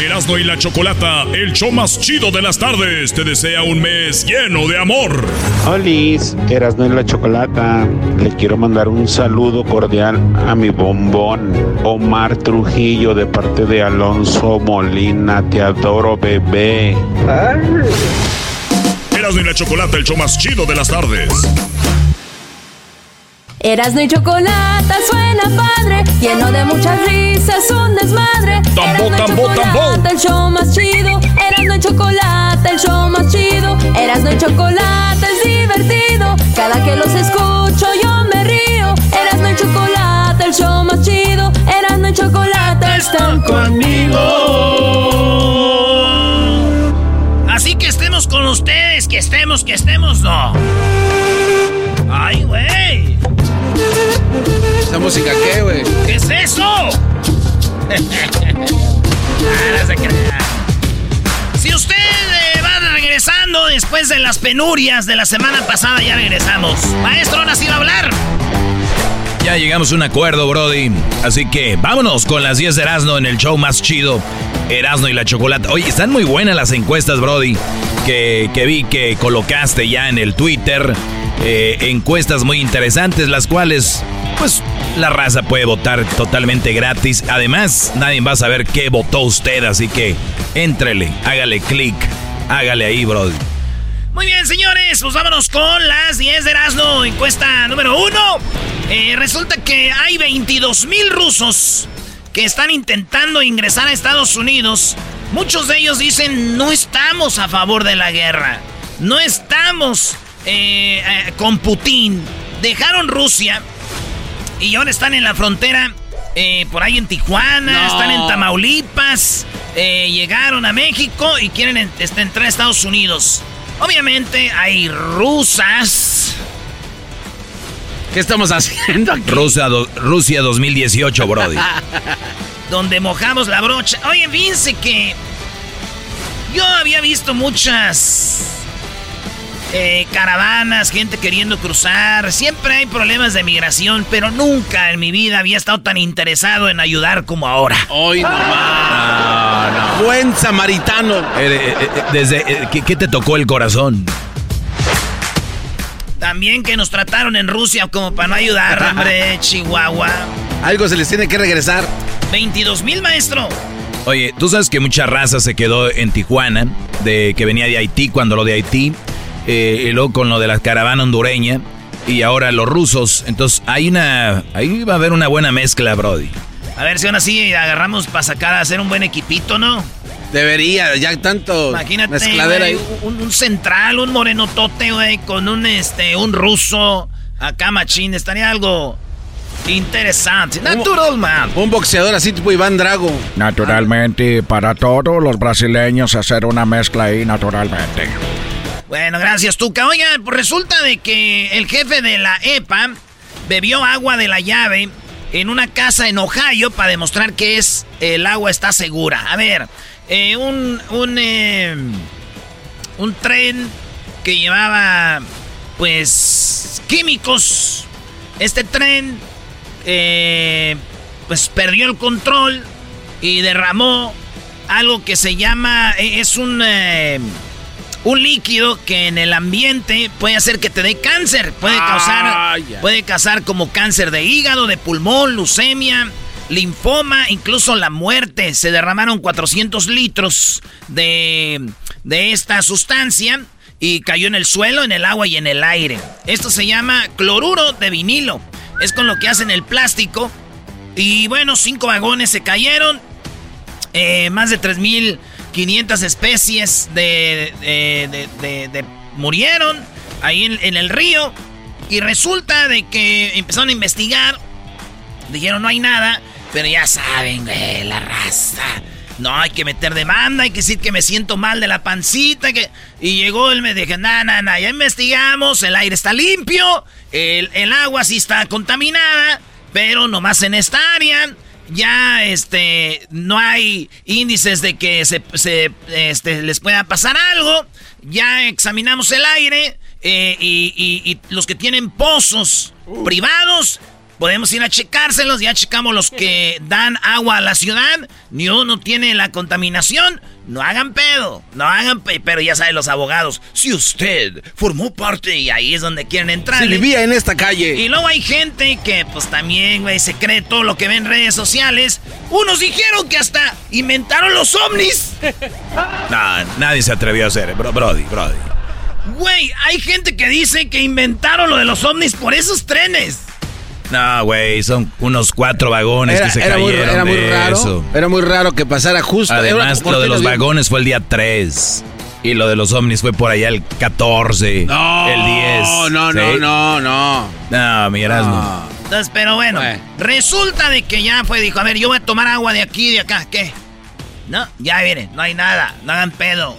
Erasmo y la Chocolata, el show más chido de las tardes, te desea un mes lleno de amor. Olis, Erasmo y la Chocolata, le quiero mandar un saludo cordial a mi bombón Omar Trujillo de parte de Alonso Molina. Te adoro, bebé. Erasmo y la Chocolata, el show más chido de las tardes. Erasmo y chocolate suena padre, lleno de muchas risas, un desmadre. Tambo, tambo, tambo. El show más chido, Erasmo y chocolate, el show más chido. Erasmo y chocolate es divertido, cada que los escucho yo me río. Erasmo y chocolate, el show más chido. Erasmo y chocolate están conmigo. Así que estemos con ustedes, que estemos, que estemos, no. Ay, güey. ¿Esa música qué, güey? ¿Qué es eso? Ah. Si usted eh, va regresando después de las penurias de la semana pasada, ya regresamos. Maestro, ahora sí va a hablar. Ya llegamos a un acuerdo, Brody. Así que vámonos con las 10 de Erasmo en el show más chido. Erasmo y la chocolate. Oye, están muy buenas las encuestas, Brody. Que, que vi que colocaste ya en el Twitter. Eh, encuestas muy interesantes, las cuales, pues, la raza puede votar totalmente gratis. Además, nadie va a saber qué votó usted, así que éntrele, hágale clic, hágale ahí, Brody. Muy bien, señores, pues vámonos con las 10 de Erasmo. Encuesta número uno. Eh, resulta que hay 22 mil rusos que están intentando ingresar a Estados Unidos. Muchos de ellos dicen, no estamos a favor de la guerra. No estamos eh, eh, con Putin. Dejaron Rusia y ahora están en la frontera. eh, por ahí en Tijuana, No. están en Tamaulipas, eh, llegaron a México y quieren en- este, entrar a Estados Unidos. Obviamente hay rusas. ¿Qué estamos haciendo aquí? Rusia, do- Rusia 2018, Brody. donde mojamos la brocha. Oye, fíjense que yo había visto muchas eh, caravanas, gente queriendo cruzar. Siempre hay problemas de migración, pero nunca en mi vida había estado tan interesado en ayudar como ahora. Hoy nomás. Buen samaritano. Eh, eh, eh, desde, eh, ¿qué, qué te tocó el corazón? También que nos trataron en Rusia como para no ayudar, hombre, Chihuahua. Algo se les tiene que regresar. 22 mil, maestro. Oye, tú sabes que mucha raza se quedó en Tijuana, de que venía de Haití cuando lo de Haití, eh, y luego con lo de la caravana hondureña, y ahora los rusos. Entonces, hay una, ahí va a haber una buena mezcla, Brody. A ver si aún así agarramos para sacar a hacer un buen equipito, ¿no? Debería, ya tanto Imagínate, mezcladera güey, ahí. un, un central, un morenotote, güey, con un este, un ruso acá machín, estaría algo interesante. Natural, man. Un boxeador así tipo Iván Drago. Naturalmente, para todos los brasileños hacer una mezcla ahí naturalmente. Bueno, gracias, Tuca. Oiga, pues resulta de que el jefe de la EPA bebió agua de la llave en una casa en Ohio para demostrar que es el agua está segura. A ver, eh, un un eh, un tren que llevaba pues químicos. Este tren eh, pues perdió el control y derramó algo que se llama es un un líquido que en el ambiente puede hacer que te dé cáncer, puede causar Ah, puede causar como cáncer de hígado, de pulmón, leucemia. linfoma, incluso la muerte. Se derramaron 400 litros de, de esta sustancia y cayó en el suelo, en el agua y en el aire. Esto se llama cloruro de vinilo. Es con lo que hacen el plástico. Y bueno, cinco vagones se cayeron. Eh, más de 3.500 especies de, de, murieron ahí en, el río. Y resulta de que empezaron a investigar. Dijeron, no hay nada. Pero ya saben, güey, la raza. No, hay que meter demanda, hay que decir que me siento mal de la pancita. Que... Y llegó él, me dije, nada, nada, ya investigamos, el aire está limpio, el, el, agua sí está contaminada, pero nomás en esta área ya este, no hay índices de que se, se este, les pueda pasar algo. Ya examinamos el aire eh, y, y, y los que tienen pozos privados Podemos ir a checárselos, ya checamos los que dan agua a la ciudad, ni uno tiene la contaminación, no hagan pedo, no hagan pedo, pero ya saben los abogados, si usted formó parte y ahí es donde quieren entrar. Se vivía en esta calle. Y luego hay gente que pues también, güey, se cree todo lo que ve en redes sociales. Unos dijeron que hasta inventaron los ovnis. no, nadie se atrevió a hacer, bro, Brody, Brody. Güey, hay gente que dice que inventaron lo de los ovnis por esos trenes. No, güey, son unos cuatro vagones que se cayeron muy, era muy raro, Era muy raro que pasara justo. Además, lo de los vagones fue el día 3. Y lo de los ovnis fue por allá el 14, no, el 10. No, no, no, no, no. No, miras, no. Entonces, pero bueno, resulta de que ya fue, dijo, a ver, yo voy a tomar agua de aquí y de acá. ¿Qué? No, ya viene, no hay nada, no hagan pedo.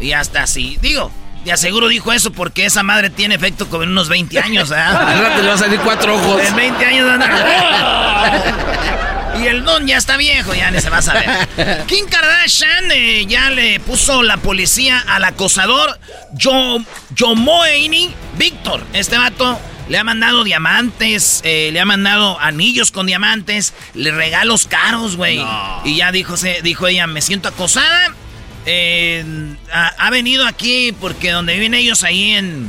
Y hasta así. Digo, de aseguro dijo eso porque esa madre tiene efecto como en unos 20 años, ¿eh? Rato le va a salir cuatro ojos. En 20 años Y el don ya está viejo, ya ni se va a saber. Kim Kardashian eh, ya le puso la policía al acosador Yo, Yomoeini Víctor. Este vato le ha mandado diamantes, eh, le ha mandado anillos con diamantes, le regalos caros, güey. Y ya dijo, se, dijo ella, me siento acosada ha, venido aquí porque donde viven ellos ahí en,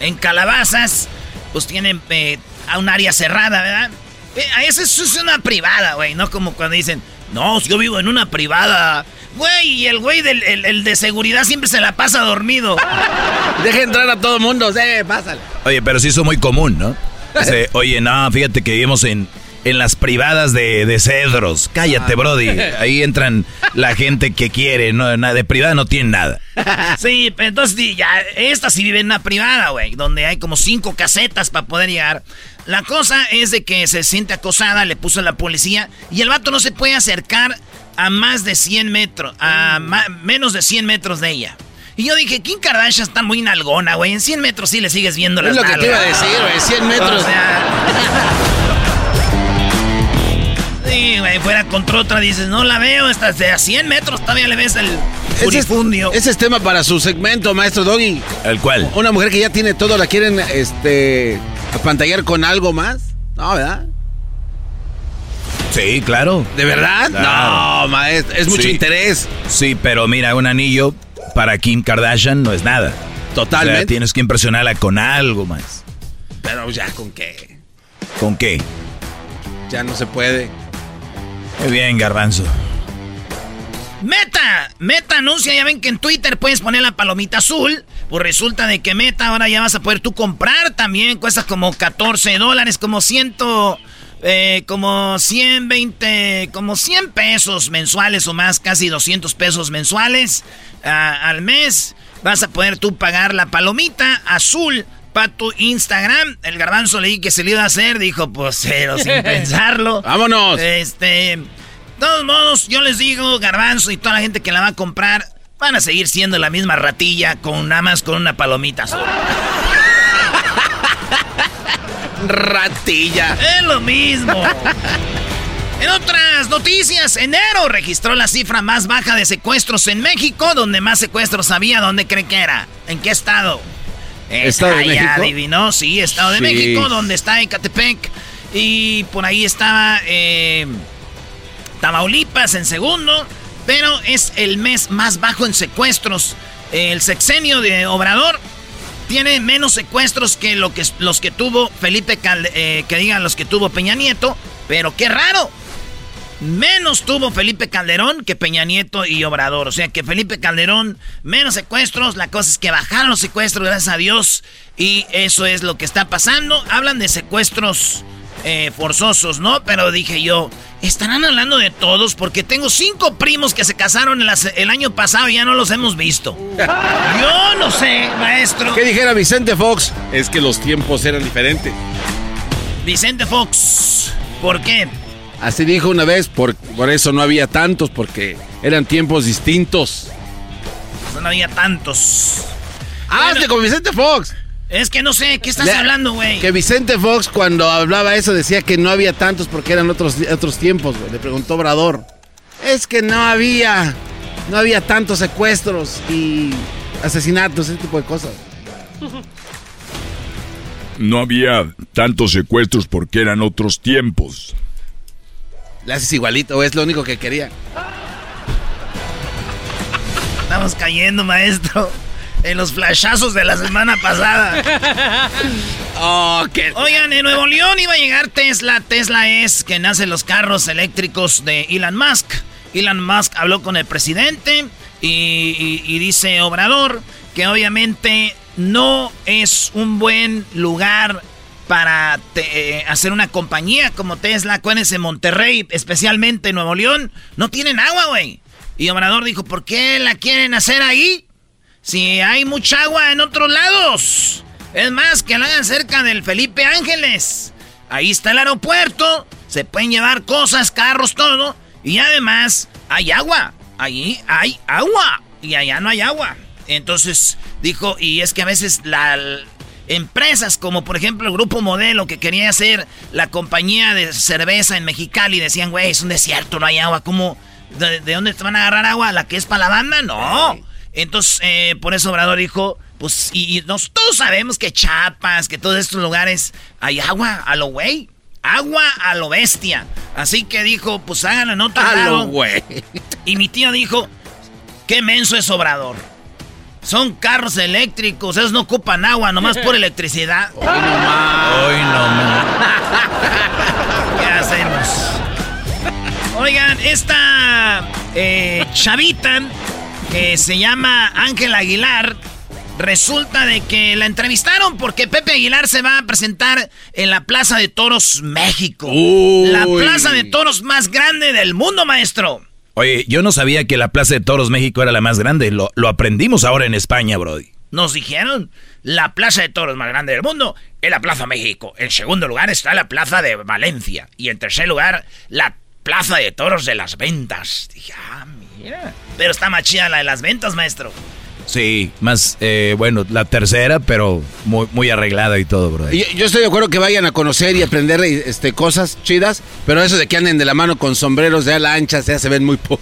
en Calabazas, pues tienen eh, a un área cerrada, ¿verdad? Eh, a esa es una privada, güey, no como cuando dicen, no, yo vivo en una privada. Güey, y el güey del el, de seguridad siempre se la pasa dormido. Deja entrar a todo mundo, sí, pásale. Oye, pero sí es muy común, ¿no? oye, no, fíjate que vivimos en, en las privadas de, de Cedros. Cállate, ah. Brody. Ahí entran la gente que quiere. No, de privada no tienen nada. Sí, entonces ya, esta sí vive en una privada, güey, donde hay como cinco casetas para poder llegar. La cosa es de que se siente acosada, le puso la policía y el vato no se puede acercar a más de 100 metros, a menos de 100 metros de ella. Y yo dije, Kim Kardashian está muy nalgona, güey. En 100 metros sí le sigues viendo las Es lo que te iba a decir, güey. 100 metros. O sea, Sí, güey, fuera contra otra dices, no la veo, estás de a 100 metros, todavía le ves el purifundio. Ese es tema para su segmento, maestro Doggy. ¿El cual? Una mujer que ya tiene todo, ¿la quieren, este, apantallar con algo más? No, ¿verdad? Sí, claro. ¿De verdad? No, maestro, es mucho interés. Sí, pero mira, un anillo para Kim Kardashian no es nada. Totalmente. tienes que impresionarla con algo más. Pero ya, ¿con qué? ¿Con qué? Ya no se puede. Muy bien, garbanzo. Meta, Meta anuncia, ya ven que en Twitter puedes poner la palomita azul. Pues resulta de que Meta ahora ya vas a poder tú comprar también. Cuesta como 14 dólares, como ciento... Eh, como 120, como 100 pesos mensuales o más, casi 200 pesos mensuales ah, al mes. Vas a poder tú pagar la palomita azul para tu Instagram. El garbanzo leí que se le iba a hacer, dijo, pues cero, sin pensarlo. ¡Vámonos! Este, de todos modos, yo les digo, garbanzo y toda la gente que la va a comprar, van a seguir siendo la misma ratilla con nada más con una palomita azul. ratilla. Es lo mismo. En otras noticias, enero registró la cifra más baja de secuestros en México, donde más secuestros había, ¿dónde cree que era? ¿En qué estado? ¿Estado de México? adivinó, sí, Estado de México, donde está Ecatepec. Y por ahí estaba eh, Tamaulipas en segundo. Pero es el mes más bajo en secuestros. El sexenio de Obrador tiene menos secuestros que, lo que los que tuvo Felipe, eh, que digan los que tuvo Peña Nieto. Pero qué raro, menos tuvo Felipe Calderón que Peña Nieto y Obrador. O sea que Felipe Calderón, menos secuestros. La cosa es que bajaron los secuestros, gracias a Dios. Y eso es lo que está pasando. Hablan de secuestros eh, forzosos, ¿no? Pero dije yo, estarán hablando de todos porque tengo cinco primos que se casaron el, el año pasado y ya no los hemos visto. yo no sé, maestro. ¿Qué dijera Vicente Fox? Es que los tiempos eran diferentes. Vicente Fox, ¿por qué? Así dijo una vez, por, por eso no había tantos, porque eran tiempos distintos. No había tantos. ¡Hazte con Vicente Fox! Es que no sé, ¿qué estás hablando, güey? Que Vicente Fox cuando hablaba eso decía que no había tantos porque eran otros, otros tiempos, güey. Le preguntó Obrador. Es que no había, no había tantos secuestros y asesinatos, ese tipo de cosas. No había tantos secuestros porque eran otros tiempos. Le haces igualito, es lo único que quería. Estamos cayendo, maestro. En los flashazos de la semana pasada. oh, qué... Oigan, en Nuevo León iba a llegar Tesla. Tesla es que nace los carros eléctricos de Elon Musk. Elon Musk habló con el presidente y, y dice Obrador que obviamente no es un buen lugar para eh, hacer una compañía como Tesla. Acuérdense, Monterrey, especialmente Nuevo León, no tienen agua, güey. Y Obrador dijo, ¿por qué la quieren hacer ahí? Si hay mucha agua en otros lados. Es más, que la hagan cerca del Felipe Ángeles. Ahí está el aeropuerto, se pueden llevar cosas, carros, todo. Y además, hay agua. Allí hay agua. Y allá no hay agua. Entonces dijo, y es que a veces la, empresas como por ejemplo el Grupo Modelo que quería hacer la compañía de cerveza en Mexicali decían, güey, es un desierto, no hay agua, ¿cómo? ¿De, dónde te van a agarrar agua? ¿La que es para la banda? No. Entonces, eh, por eso Obrador dijo, pues, y, nos, todos sabemos que Chapas, que todos estos lugares hay agua a lo güey. Agua a lo bestia. Así que dijo, pues háganlo en otro a lo güey. Y mi tío dijo, qué menso es Obrador. Son carros eléctricos, esos no ocupan agua, nomás por electricidad. Hoy no ¿Qué hacemos? Oigan, esta eh, chavita que se llama Ángel Aguilar, resulta de que la entrevistaron porque Pepe Aguilar se va a presentar en la Plaza de Toros México. La Plaza de Toros más grande del mundo, maestro. Oye, yo no sabía que la Plaza de Toros México era la más grande. Lo, aprendimos ahora en España, Brody. Nos dijeron, la Plaza de Toros más grande del mundo es la Plaza México. En segundo lugar está la Plaza de Valencia. Y en tercer lugar, la Plaza de Toros de las Ventas. Dije, ah, mira. Pero está más chida la de las ventas, maestro. Sí, más, eh, bueno, la tercera, pero muy, muy arreglada y todo, bro. Yo, estoy de acuerdo que vayan a conocer y aprender este, cosas chidas, pero eso de que anden de la mano con sombreros de ala ancha, ya se ven muy poco.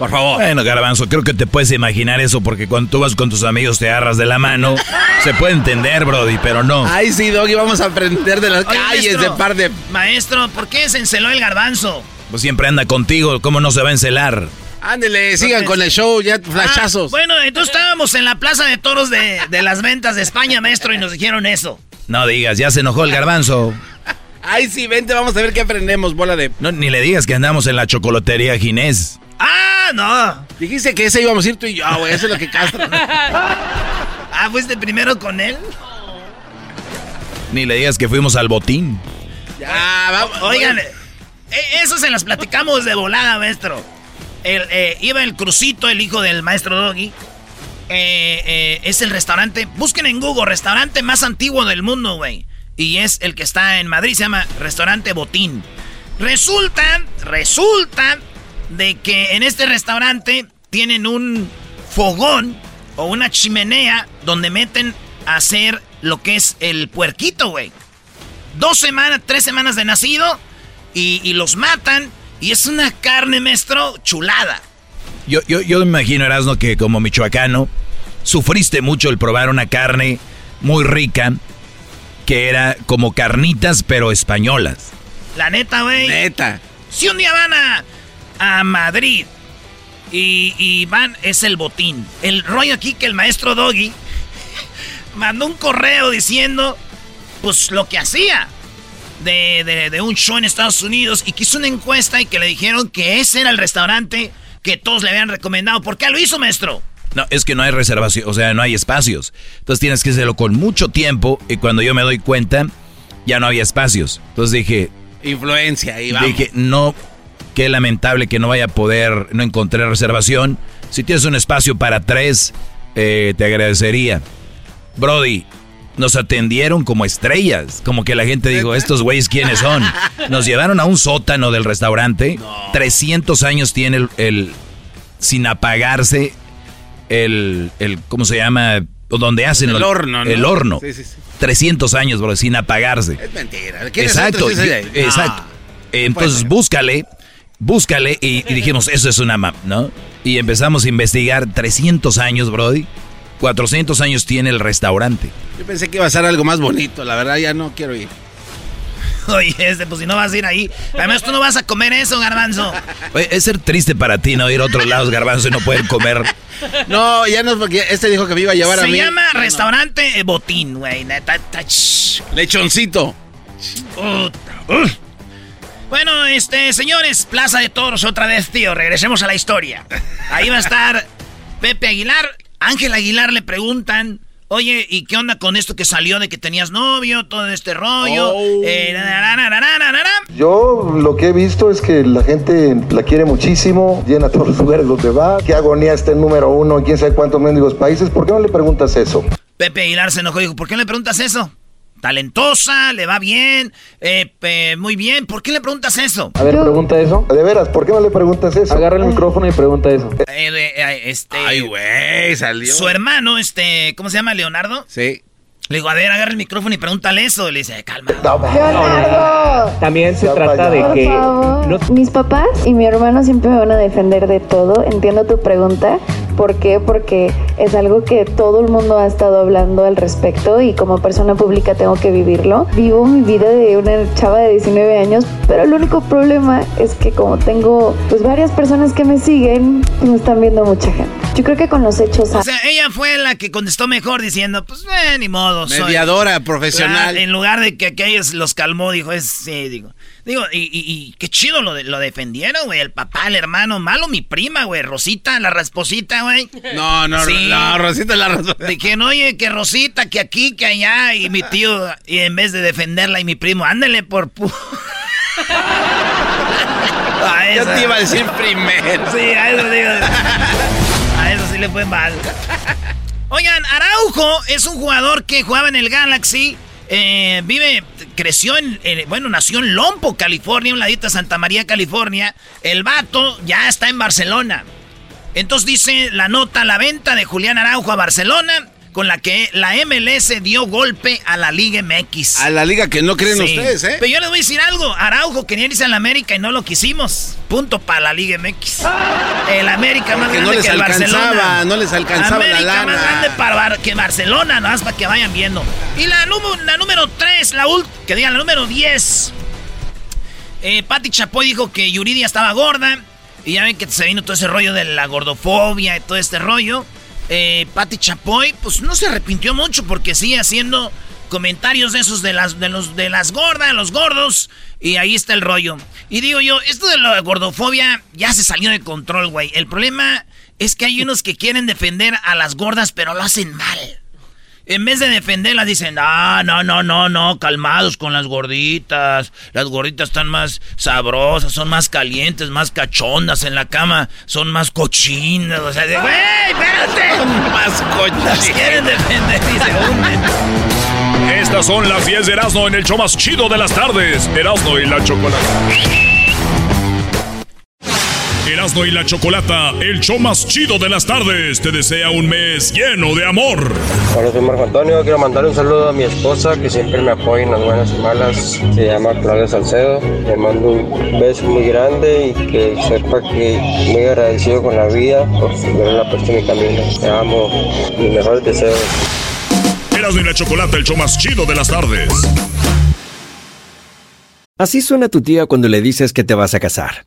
Por favor. Bueno, Garbanzo, creo que te puedes imaginar eso porque cuando tú vas con tus amigos te agarras de la mano. se puede entender, Brody, pero no. Ay, sí, Doggy, vamos a aprender de las calles de par de. Maestro, ¿por qué se enceló el garbanzo? Pues siempre anda contigo, ¿cómo no se va a encelar? Ándele, sigan con el show, ya flashazos. Ah, bueno, entonces estábamos en la Plaza de Toros de, las Ventas de España, maestro, y nos dijeron eso. No digas, ya se enojó el garbanzo. Ay, sí, vente, vamos a ver qué aprendemos, bola de... No, ni le digas que andamos en la chocolatería Ginés. ¡Ah, no! Dijiste que ese íbamos a ir tú y yo, güey, eso es lo que castra. ah, ¿fuiste primero con él? Ni le digas que fuimos al botín. Ya, vamos. Oigan, eh, eso se las platicamos de volada, maestro. Eh, iba el Crucito, el hijo del maestro Doggy. Eh, eh, es el restaurante, busquen en Google, restaurante más antiguo del mundo, güey. Y es el que está en Madrid, se llama Restaurante Botín. Resulta, resulta de que en este restaurante tienen un fogón o una chimenea donde meten a hacer lo que es el puerquito, güey. Dos semanas, tres semanas de nacido y los matan y es una carne, maestro, chulada. Yo, yo, yo me imagino, Erasmo, que como michoacano, sufriste mucho el probar una carne muy rica, que era como carnitas, pero españolas. La neta, güey. Neta. Si un día van a, a Madrid y, y, van, es el botín. El rollo aquí que el maestro Doggy mandó un correo diciendo, pues lo que hacía. De, de, un show en Estados Unidos y que hizo una encuesta y que le dijeron que ese era el restaurante que todos le habían recomendado. ¿Por qué lo hizo, maestro? No, es que no hay reservación, o sea, no hay espacios. Entonces tienes que hacerlo con mucho tiempo y cuando yo me doy cuenta, ya no había espacios. Entonces dije... Influencia, ahí Dije, no, qué lamentable que no vaya a poder, no encontré reservación. Si tienes un espacio para tres, eh, te agradecería. Brody, nos atendieron como estrellas. Como que la gente dijo, estos güeyes, ¿quiénes son? Nos llevaron a un sótano del restaurante. 300 años tiene el, sin apagarse el, el, ¿cómo se llama? Donde hacen el horno, El horno. 300 años, bro, sin apagarse. Es mentira. Exacto, exacto. Entonces búscale, búscale y, y dijimos, eso es una map, ¿no? Y empezamos a investigar 300 años, Brody. 400 años tiene el restaurante. Yo pensé que iba a ser algo más bonito, la verdad ya no quiero ir. Oye, este, pues si no vas a ir ahí. Además, tú no vas a comer eso, garbanzo. Oye, es ser triste para ti no ir a otros lados, garbanzo, y no poder comer. No, ya no, porque este dijo que me iba a llevar a mí. Se llama Restaurante Botín, güey. Lechoncito. Bueno, este, señores, Plaza de Toros otra vez, tío. Regresemos a la historia. Ahí va a estar Pepe Aguilar Ángel Aguilar le preguntan, oye, ¿y qué onda con esto que salió de que tenías novio, todo este rollo? Oh. Eh, Yo lo que he visto es que la gente la quiere muchísimo, llena todos los lugares donde va. ¿Qué agonía este número uno quién sabe cuántos mendigos países? ¿Por qué no le preguntas eso? Pepe Aguilar se enojó y dijo, ¿por qué no le preguntas eso? Talentosa, le va bien, eh, muy bien. ¿Por qué le preguntas eso? A ver, pregunta eso. De veras, ¿por qué no le preguntas eso? Agarra el micrófono y pregunta eso. Eh, eh, este, Ay, güey, salió. Su hermano, este, ¿cómo se llama? Leonardo. Sí. Le digo, a ver, agarra el micrófono y pregúntale eso. Le dice, calma. También se trata de que... Mis papás y mi hermano siempre me van a defender de todo. Entiendo tu pregunta. ¿Por qué? Porque es algo que todo el mundo ha estado hablando al respecto y como persona pública tengo que vivirlo. Vivo mi vida de una chava de 19 años, pero el único problema es que como tengo pues varias personas que me siguen, me están viendo mucha gente. Yo creo que con los hechos... O sea, ella fue la que contestó mejor diciendo, pues eh, ni modo. Mediadora profesional. en lugar de que aquellos los calmó, dijo, es, sí, digo. Digo, y, y, qué chido lo, lo defendieron, güey. El papá, el hermano, malo mi prima, güey. Rosita, la rasposita, güey. No, no, no, Rosita la rasposita. Dijeron, oye, que Rosita, que aquí, que allá. Y mi tío, y en vez de defenderla, y mi primo, ándele por pu... a Yo te iba a decir primero. Sí, a eso digo. A eso sí le fue mal. Oigan, Araujo es un jugador que jugaba en el Galaxy eh, vive, creció en, bueno, nació en Lompo, California, un ladito de Santa María, California. El vato ya está en Barcelona. Entonces dice la nota, la venta de Julián Araujo a Barcelona con la que la MLS dio golpe a la Liga MX. A la liga que no creen ustedes, ¿eh? Pero yo les voy a decir algo. Araujo quería irse a la América y no lo quisimos. Punto para la Liga MX. El América más grande que el Barcelona. No les alcanzaba América la lana. más grande para que Barcelona, nada más para que vayan viendo. Y la, la número 3, la que digan la número 10. Eh, Patti Chapoy dijo que Yuridia estaba gorda. Y ya ven que se vino todo ese rollo de la gordofobia y todo este rollo eh, Patti Chapoy, pues no se arrepintió mucho porque sigue haciendo comentarios de esos de las, de los, de las gordas, los gordos, y ahí está el rollo. Y digo yo, esto de la gordofobia ya se salió de control, güey. El problema es que hay unos que quieren defender a las gordas, pero lo hacen mal. En vez de defenderlas, dicen, ah, no, no, no, no, calmados con las gorditas. Las gorditas están más sabrosas, son más calientes, más cachondas en la cama, son más cochinas. O sea, de, güey, espérate. Son más cochinas. quieren defender y se Estas son las 10 de Erasmo en el show más chido de las tardes. Erasmo y la chocolate. Erasmo y la Chocolata, el show más chido de las tardes, te desea un mes lleno de amor. Hola, soy Marco Antonio. Quiero mandar un saludo a mi esposa que siempre me apoya en las buenas y malas. Se llama Claudia Salcedo. Le mando un beso muy grande y que sepa que muy agradecido con la vida por la puesto en mi camino. Te amo. Mis mejores deseos. Erasmo y la Chocolata, el show más chido de las tardes. Así suena tu tía cuando le dices que te vas a casar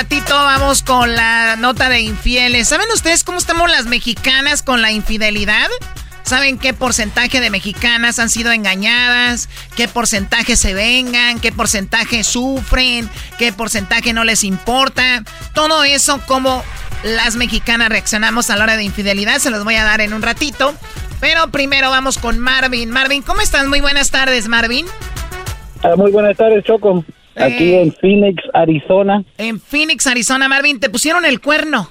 ratito vamos con la nota de infieles. ¿Saben ustedes cómo estamos las mexicanas con la infidelidad? ¿Saben qué porcentaje de mexicanas han sido engañadas? ¿Qué porcentaje se vengan? ¿Qué porcentaje sufren? ¿Qué porcentaje no les importa? Todo eso, cómo las mexicanas reaccionamos a la hora de infidelidad, se los voy a dar en un ratito. Pero primero vamos con Marvin. Marvin, ¿cómo estás? Muy buenas tardes, Marvin. Ah, muy buenas tardes, Choco. Aquí Eh. en Phoenix, Arizona. En Phoenix, Arizona, Marvin, ¿te pusieron el cuerno?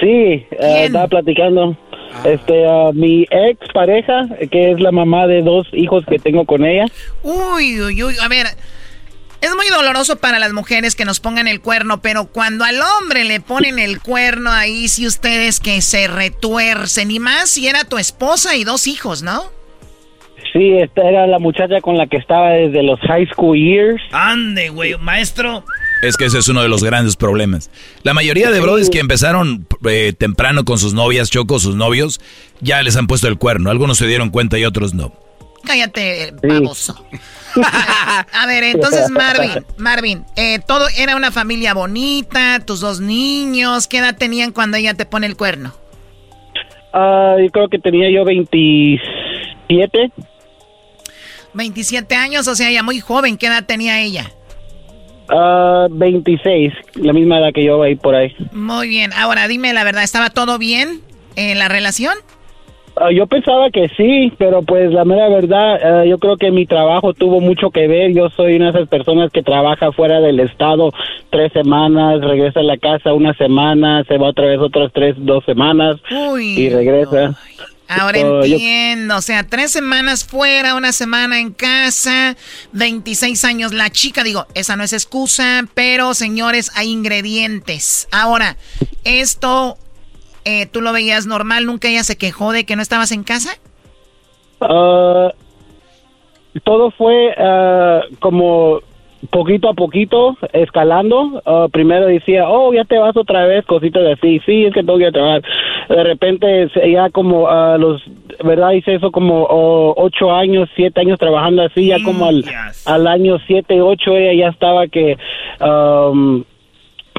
Sí, eh, estaba platicando. Este, ah, mi ex pareja, que es la mamá de dos hijos que tengo con ella. Uy, uy, uy. A ver, es muy doloroso para las mujeres que nos pongan el cuerno, pero cuando al hombre le ponen el cuerno, ahí sí ustedes que se retuercen. Y más si era tu esposa y dos hijos, ¿no? Sí, esta era la muchacha con la que estaba desde los high school years. Ande, güey, maestro. Es que ese es uno de los grandes problemas. La mayoría de brodis que empezaron eh, temprano con sus novias, Choco, sus novios, ya les han puesto el cuerno. Algunos se dieron cuenta y otros no. Cállate, baboso. A ver, entonces Marvin, Marvin, eh, todo era una familia bonita, tus dos niños, ¿qué edad tenían cuando ella te pone el cuerno? Ah, yo creo que tenía yo 27. 27 años, o sea, ya muy joven, ¿qué edad tenía ella? Ah, 26, la misma edad que yo ahí por ahí. Muy bien, ahora dime la verdad, ¿estaba todo bien en la relación? Ah, yo pensaba que sí, pero pues la mera verdad, ah, yo creo que mi trabajo tuvo mucho que ver. Yo soy una de esas personas que trabaja fuera del estado tres semanas, regresa a la casa una semana, se va otra vez otras tres, dos semanas Uy, y regresa. Ahora yo- entiendo, o sea, tres semanas fuera, una semana en casa, 26 años la chica, digo, esa no es excusa, pero señores, hay ingredientes. Ahora, esto, eh, ¿tú lo veías normal? ¿Nunca ella se quejó de que no estabas en casa? Ah, todo fue ah, como poquito a poquito escalando. Ah, primero decía, oh, ya te vas otra vez, cositas así. Sí, es que tengo que trabajar. De repente, ya como a los, ¿verdad? Hice eso como oh, ocho años, siete años trabajando así. Ya como al, al año siete, ocho, ella ya estaba que... um,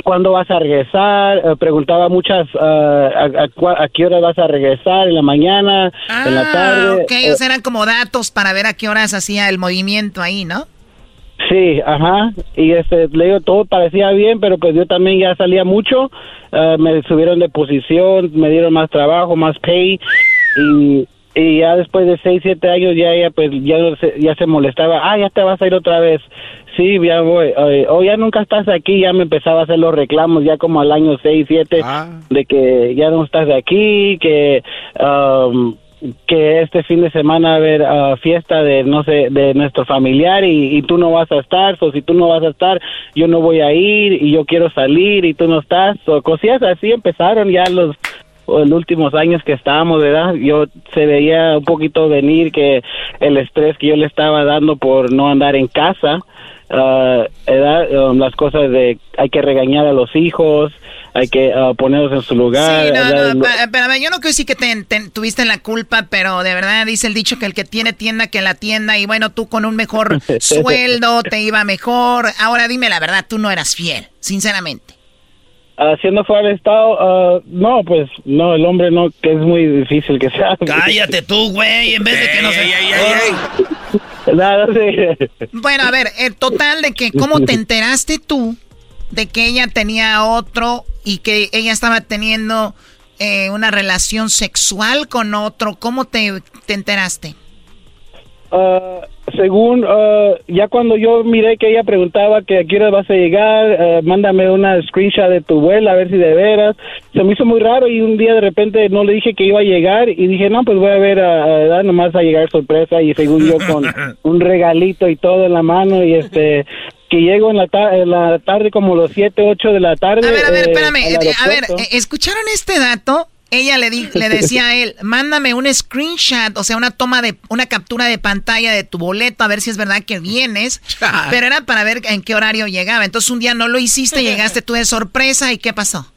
¿Cuándo vas a regresar? Eh, preguntaba muchas, ah, a, a a qué hora vas a regresar? ¿En la mañana? ¿En la tarde? Ok, Eh, o sea, eran como datos para ver a qué horas hacía el movimiento ahí, ¿no? Sí, ajá. Y este, le digo, todo parecía bien, pero pues yo también ya salía mucho. eh, me subieron de posición, me dieron más trabajo, más pay. Y, y ya después de seis, siete años ya ella pues ya, ya se molestaba. Ah, ya te vas a ir otra vez. Sí, ya voy. eh, o ya nunca estás aquí. Ya me empezaba a hacer los reclamos ya como al año seis, siete. De que ya no estás de aquí, que... um, que este fin de semana va a haber ah, fiesta de no sé de nuestro familiar y, tú no vas a estar o si tú no vas a estar yo no voy a ir y yo quiero salir y tú no estás o cosillas así empezaron ya los últimos años que estábamos, ¿verdad? Yo se veía un poquito venir que el estrés que yo le estaba dando por no andar en casa, ah, ¿verdad? Um, las cosas de hay que regañar a los hijos, hay que ah, ponerlos en su lugar. Sí, no, no, a ver, yo no quiero decir que te, te- tuviste la culpa, pero de verdad dice el dicho que el que tiene tienda que la tienda y bueno, tú con un mejor sueldo te iba mejor. Ahora dime la verdad, tú no eras fiel, sinceramente. Haciendo fuera del estado, ah, no, pues no, el hombre no, que es muy difícil que sea. Cállate tú, güey, en vez de que no se... Nada, sí. Bueno, a ver, el total de que cómo te enteraste tú de que ella tenía otro y que ella estaba teniendo eh, una relación sexual con otro, ¿cómo te, te enteraste? Ah, según, ah, ya cuando yo miré que ella preguntaba que a qué hora vas a llegar, ah, mándame una screenshot de tu vuelo a ver si de veras. Se me hizo muy raro y un día de repente no le dije que iba a llegar y dije, no, pues voy a ver, a, a- a- nomás a llegar sorpresa y según yo con un regalito y todo en la mano y este... Que llego en la, ta- en la tarde como los 7, 8 de la tarde. A ver, a ver, eh, espérame. eh, A ver, eh, ¿escucharon este dato? Ella le, di- le decía a él, mándame un screenshot, o sea, una toma de, una captura de pantalla de tu boleto, a ver si es verdad que vienes. Pero era para ver en qué horario llegaba. Entonces un día no lo hiciste, llegaste tú de sorpresa y ¿qué pasó?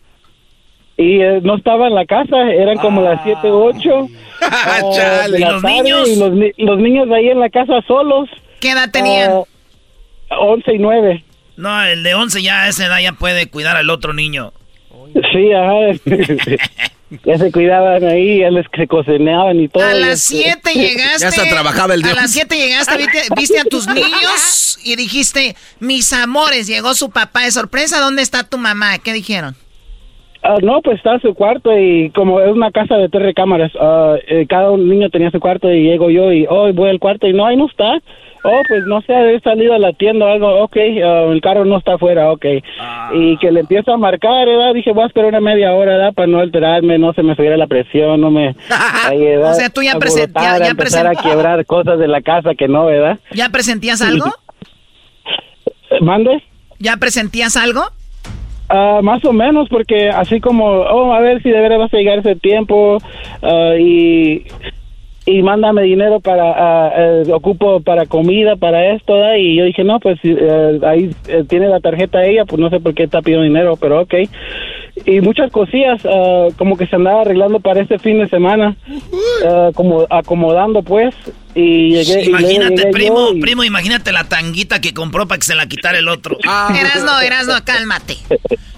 y eh, no estaba en la casa, eran como las 7, 8 Chale. ¿Y los niños? Y los, ni- los niños de ahí en la casa solos. ¿Qué edad tenían? Ah, 11 y 9. No, el de 11 ya a esa edad ya puede cuidar al otro niño. Sí, ajá. ya se cuidaban ahí, ya les se cocinaban y todo. A las este- 7 llegaste. A las 7 llegaste, viste, viste a tus niños y dijiste, mis amores, llegó su papá de sorpresa, ¿dónde está tu mamá? ¿Qué dijeron? Ah, no, pues está en su cuarto y como es una casa de tres recámaras, ah, eh, cada un niño tenía su cuarto y llego yo y hoy voy al cuarto y no, ahí no está. Oh, pues no sé, he salido a la tienda o algo, ok, ah, el carro no está afuera, ok. Y que le empiezo a marcar, ¿verdad? Dije, voy a esperar una media hora, ¿verdad? Para no alterarme, no se me subiera la presión, no me... ahí, ¿verdad? O sea, tú ya presen- Alborotar, ya- ya empezar a quebrar cosas de la casa que no, ¿verdad? ¿Ya presentías algo? ¿Mande? ¿Ya presentías algo? Ah, más o menos, porque así como, oh, a ver si de veras vas a llegar ese tiempo ah, y, y mándame dinero para, ah, eh, ocupo para comida, para esto, ¿da? y yo dije, no, pues eh, ahí eh, tiene la tarjeta ella, pues no sé por qué está pidiendo dinero, pero ok. Y muchas cosillas, ah, como que se andaba arreglando para este fin de semana, ah, como acomodando pues, y llegué. y Imagínate, llegué primo, yo y- primo, imagínate la tanguita que compró para que se la quitara el otro. Erasno, Erasno, cálmate.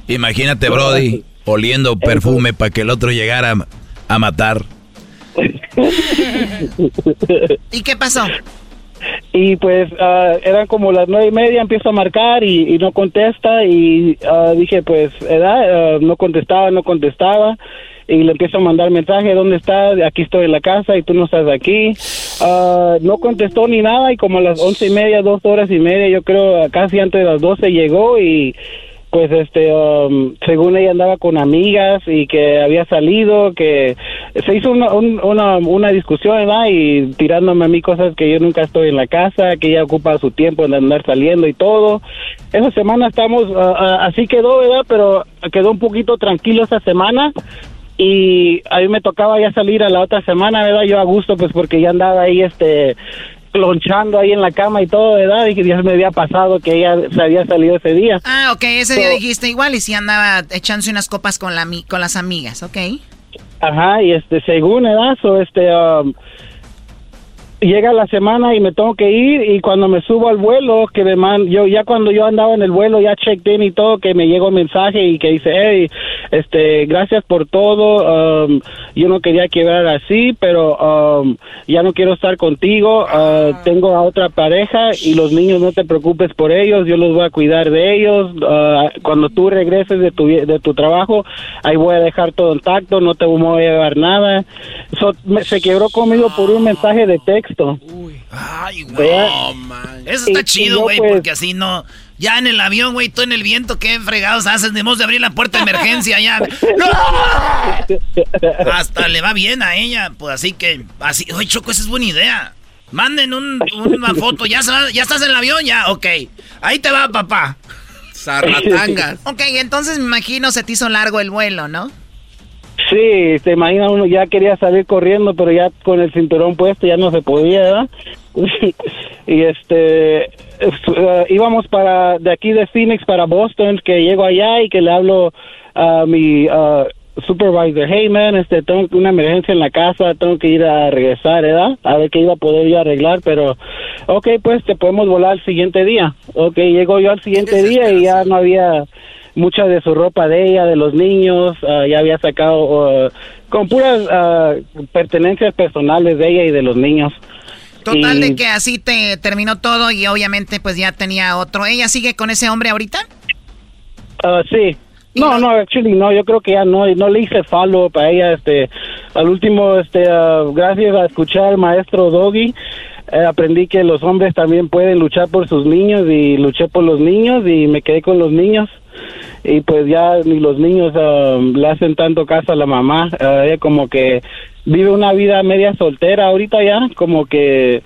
Imagínate, Brody, oliendo perfume para que el otro llegara a matar. ¿Y qué pasó? Y pues ah, eran como las nueve y media, empiezo a marcar y, y no contesta y ah, dije pues, ¿verdad? Ah, no contestaba, no contestaba y le empiezo a mandar mensaje, ¿dónde estás? Aquí estoy en la casa y tú no estás aquí. Ah, no contestó ni nada y como a las once y media, dos horas y media, yo creo casi antes de las doce llegó y pues este um, según ella andaba con amigas y que había salido que se hizo una, un- una, una discusión ¿verdad? y tirándome a mí cosas que yo nunca estoy en la casa que ella ocupa su tiempo en andar saliendo y todo. Esa semana estamos ah, así quedó verdad pero quedó un poquito tranquilo esa semana y a mí me tocaba ya salir a la otra semana verdad yo a gusto pues porque ya andaba ahí este lonchando ahí en la cama y todo, ¿verdad? Y que ya se me había pasado que ella se había salido ese día. Ah, ok, ese día dijiste igual y si andaba echándose unas copas con, la, con las amigas, ok. Ajá, y este, según edad, so, este, um, llega la semana y me tengo que ir y cuando me subo al vuelo, que me man, yo ya cuando yo andaba en el vuelo, ya checked in y todo, que me llegó un mensaje y que dice, hey, este, gracias por todo, um, yo no quería quebrar así, pero um, ya no quiero estar contigo, uh, tengo a otra pareja y los niños no te preocupes por ellos, yo los voy a cuidar de ellos, uh, cuando tú regreses de tu, de tu trabajo, ahí voy a dejar todo intacto, no te voy a llevar nada. So, me- se quebró conmigo por un mensaje de texto. Ay, güey. Eso está Y- chido, güey, pues- porque así no... Ya en el avión, güey, tú en el viento, qué fregados haces. Debemos de abrir la puerta de emergencia ya. Hasta le va bien a ella. Pues así que, así, oye, Choco, esa es buena idea. Manden una foto. ¿Ya, ¿Ya estás en el avión? Ya, ok. Ahí te va, papá. Zarratangas. ok, entonces me imagino se te hizo largo el vuelo, ¿no? Sí, te imaginas uno ya quería salir corriendo, pero ya con el cinturón puesto ya no se podía, ¿verdad? y este uh, íbamos para de aquí de Phoenix para Boston, que llego allá y que le hablo a mi uh, supervisor, hey man, este, tengo una emergencia en la casa, tengo que ir a regresar, ¿verdad? A ver qué iba a poder yo arreglar, pero, ok, pues te podemos volar el siguiente día. Ok, llego yo al siguiente día y ya no había mucha de su ropa de ella, de los niños, uh, ya había sacado con puras pertenencias personales de ella y de los niños. Total de que así te terminó todo y obviamente pues ya tenía otro. ¿Ella sigue con ese hombre ahorita? Uh, sí. No, no, actually no, yo creo que ya no, no le hice follow para ella, este, al último, este, uh, gracias a escuchar al maestro Doggy, eh, aprendí que los hombres también pueden luchar por sus niños y luché por los niños y me quedé con los niños y pues ya ni los niños uh, le hacen tanto caso a la mamá, uh, ella como que vive una vida media soltera ahorita ya, como que...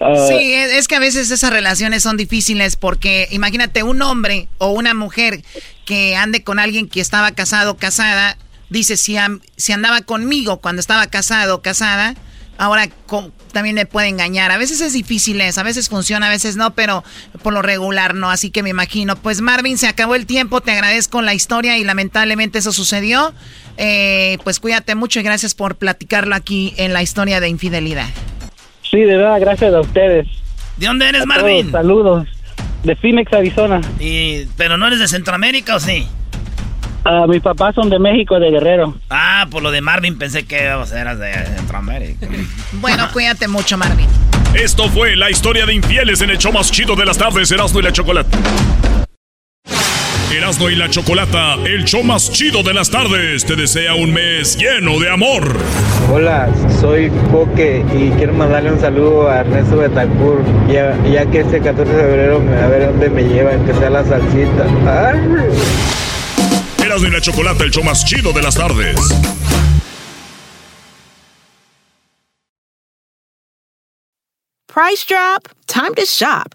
Uh, sí, es que a veces esas relaciones son difíciles porque imagínate un hombre o una mujer que ande con alguien que estaba casado casada, dice, si, si andaba conmigo cuando estaba casado casada, ahora también me puede engañar. A veces es difícil eso, a veces funciona, a veces no, pero por lo regular no, así que me imagino. Pues Marvin, se acabó el tiempo, te agradezco la historia y lamentablemente eso sucedió. Eh, pues cuídate mucho y gracias por platicarlo aquí en la historia de infidelidad. Sí, de verdad, gracias a ustedes. ¿De dónde eres, Marvin? saludos. De Phoenix, Arizona. Y, ¿Pero no eres de Centroamérica o sí? Uh, mis papás son de México, de Guerrero. Ah, por lo de Marvin pensé que eras de Centroamérica. bueno, cuídate mucho, Marvin. Esto fue la historia de infieles en el show más chido de las tardes, Erasmo y la Chocolata. Erasmo y la Chocolata, el show más chido de las tardes, te desea un mes lleno de amor. Hola, soy Coque y quiero mandarle un saludo a Ernesto Betancourt, ya, ya que este 14 de febrero a ver dónde me lleva, que sea la salsita. ¡Ay! Erasmo y la Chocolata, el show más chido de las tardes. Price drop? Time to shop.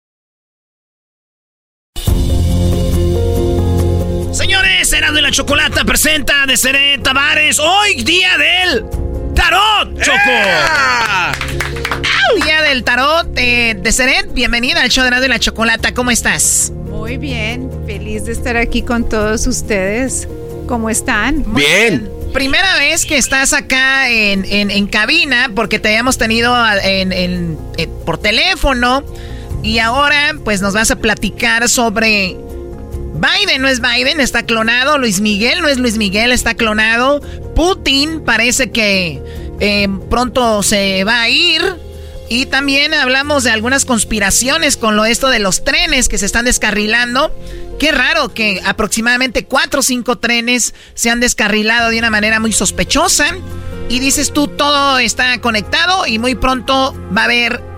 Señores, Erasmo y la Chocolata presenta de Seré Tavares hoy día del tarot, Choco. Día del tarot eh, de Seret. Bienvenida al show de la Chocolata. ¿Cómo estás? Muy bien, feliz de estar aquí con todos ustedes. ¿Cómo están? Bien. Primera vez que estás acá en, en, en cabina porque te habíamos tenido en, en, eh, por teléfono y ahora pues nos vas a platicar sobre Biden no es Biden, está clonado. Luis Miguel no es Luis Miguel, está clonado. Putin parece que eh, pronto se va a ir. Y también hablamos de algunas conspiraciones con lo esto de los trenes que se están descarrilando. Qué raro que aproximadamente cuatro o cinco trenes se han descarrilado de una manera muy sospechosa. Y dices tú, todo está conectado y muy pronto va a haber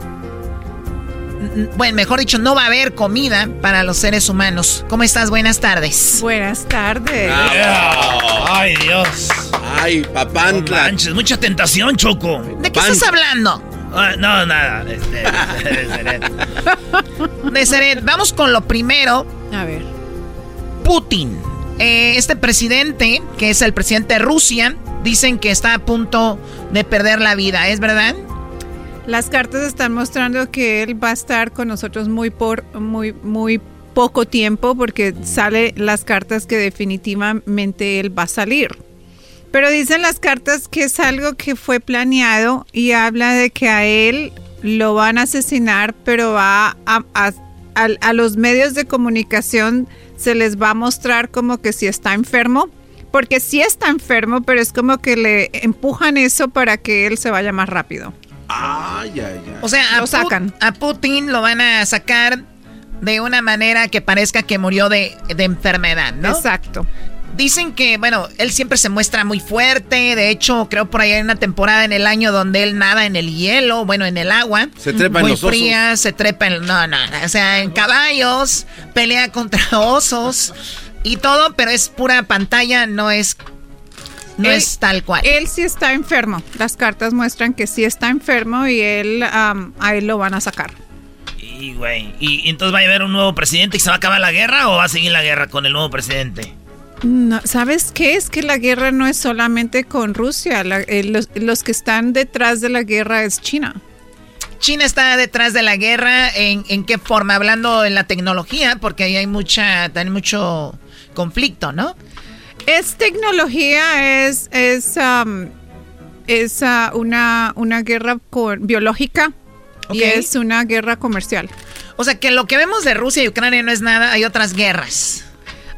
bueno, mejor dicho, no va a haber comida para los seres humanos. ¿Cómo estás? Buenas tardes. Buenas tardes. Ay, Dios. Ay, papantla. No mucha tentación, Choco. ¿De qué estás hablando? Ah, no, nada. Este, de Seret. Vamos con lo primero. A ver. Putin. eh, este presidente, que es el presidente de Rusia, dicen que está a punto de perder la vida, ¿es verdad? Las cartas están mostrando que él va a estar con nosotros muy por muy muy poco tiempo porque sale las cartas que definitivamente él va a salir. Pero dicen las cartas que es algo que fue planeado y habla de que a él lo van a asesinar, pero va a, a, los medios de comunicación se les va a mostrar como que si está enfermo, porque sí está enfermo, pero es como que le empujan eso para que él se vaya más rápido. Ay, ay, ay. O sea, lo sacan. a Putin lo van a sacar de una manera que parezca que murió de, de enfermedad, ¿no? Exacto. Dicen que, bueno, él siempre se muestra muy fuerte. De hecho, creo por ahí hay una temporada en el año donde él nada en el hielo, bueno, en el agua. Se trepa en los fría, se trepa en. No, no, o sea, en caballos, pelea contra osos y todo, pero es pura pantalla, no es. No es tal cual. Él sí está enfermo. Las cartas muestran que sí está enfermo y él a él lo van a sacar. Y, güey, ¿y entonces va a haber un nuevo presidente y se va a acabar la guerra o va a seguir la guerra con el nuevo presidente? No, ¿Sabes qué? Es que la guerra no es solamente con Rusia. Eh, los, que están detrás de la guerra es China. China está detrás de la guerra. ¿En, qué forma? Hablando en la tecnología, porque ahí hay mucha, hay mucho conflicto, ¿no? Es tecnología, es, es, um, es uh, una, una guerra biológica y es una guerra comercial. O sea que lo que vemos de Rusia y Ucrania no es nada, hay otras guerras.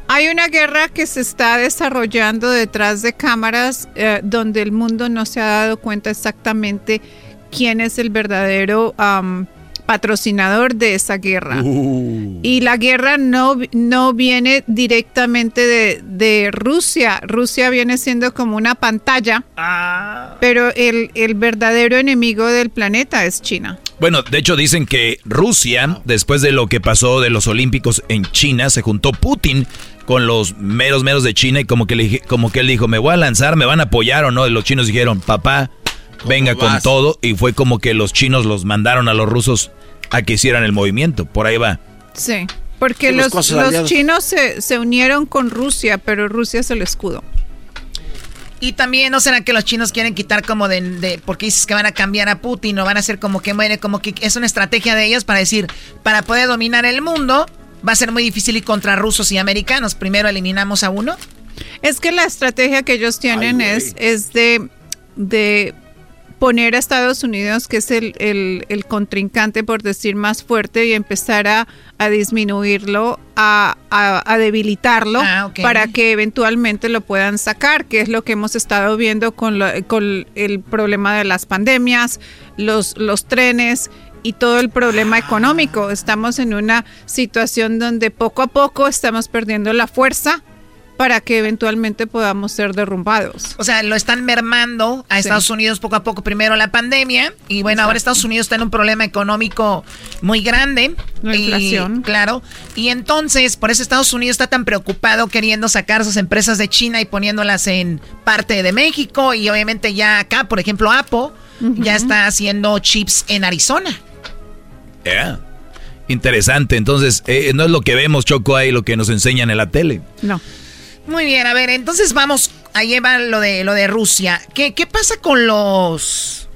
Hay una guerra que se está desarrollando detrás de cámaras eh, donde el mundo no se ha dado cuenta exactamente quién es el verdadero patrocinador de esa guerra. Uh. Y la guerra no, no viene directamente de, Rusia. Rusia viene siendo como una pantalla. Ah. Pero el, el verdadero enemigo del planeta es China. Bueno, de hecho dicen que Rusia, después de lo que pasó de los Olímpicos en China, se juntó Putin con los meros meros de China y como que, le, como que él dijo, me voy a lanzar, me van a apoyar o no. Y los chinos dijeron, papá, venga con todo. Y fue como que los chinos los mandaron a los rusos a que hicieran el movimiento. Por ahí va. Sí, porque los, los chinos se, se unieron con Rusia, pero Rusia es el escudo. Y también, ¿no será que los chinos quieren quitar como de, de, porque dices que van a cambiar a Putin o van a hacer como que muere, como que es una estrategia de ellos para decir, para poder dominar el mundo, va a ser muy difícil ir contra rusos y americanos. Primero eliminamos a uno. Es que la estrategia que ellos tienen es, es de, de poner a Estados Unidos, que es el, el, contrincante, por decir, más fuerte, y empezar a, a disminuirlo, a, a, debilitarlo, ah, para que eventualmente lo puedan sacar, que es lo que hemos estado viendo con, con el problema de las pandemias, los, los trenes y todo el problema económico. Estamos en una situación donde poco a poco estamos perdiendo la fuerza para que eventualmente podamos ser derrumbados. O sea, lo están mermando a Estados Unidos poco a poco. Primero la pandemia y bueno, ahora Estados Unidos está en un problema económico muy grande. La inflación. claro. Y entonces, por eso Estados Unidos está tan preocupado queriendo sacar sus empresas de China y poniéndolas en parte de México y obviamente ya acá, por ejemplo, Apple ya está haciendo chips en Arizona. Interesante. Entonces, eh, no es lo que vemos, Choco, ahí lo que nos enseñan en la tele. No. Muy bien, a ver, entonces vamos a llevar lo de lo de Rusia. ¿Qué, qué pasa con los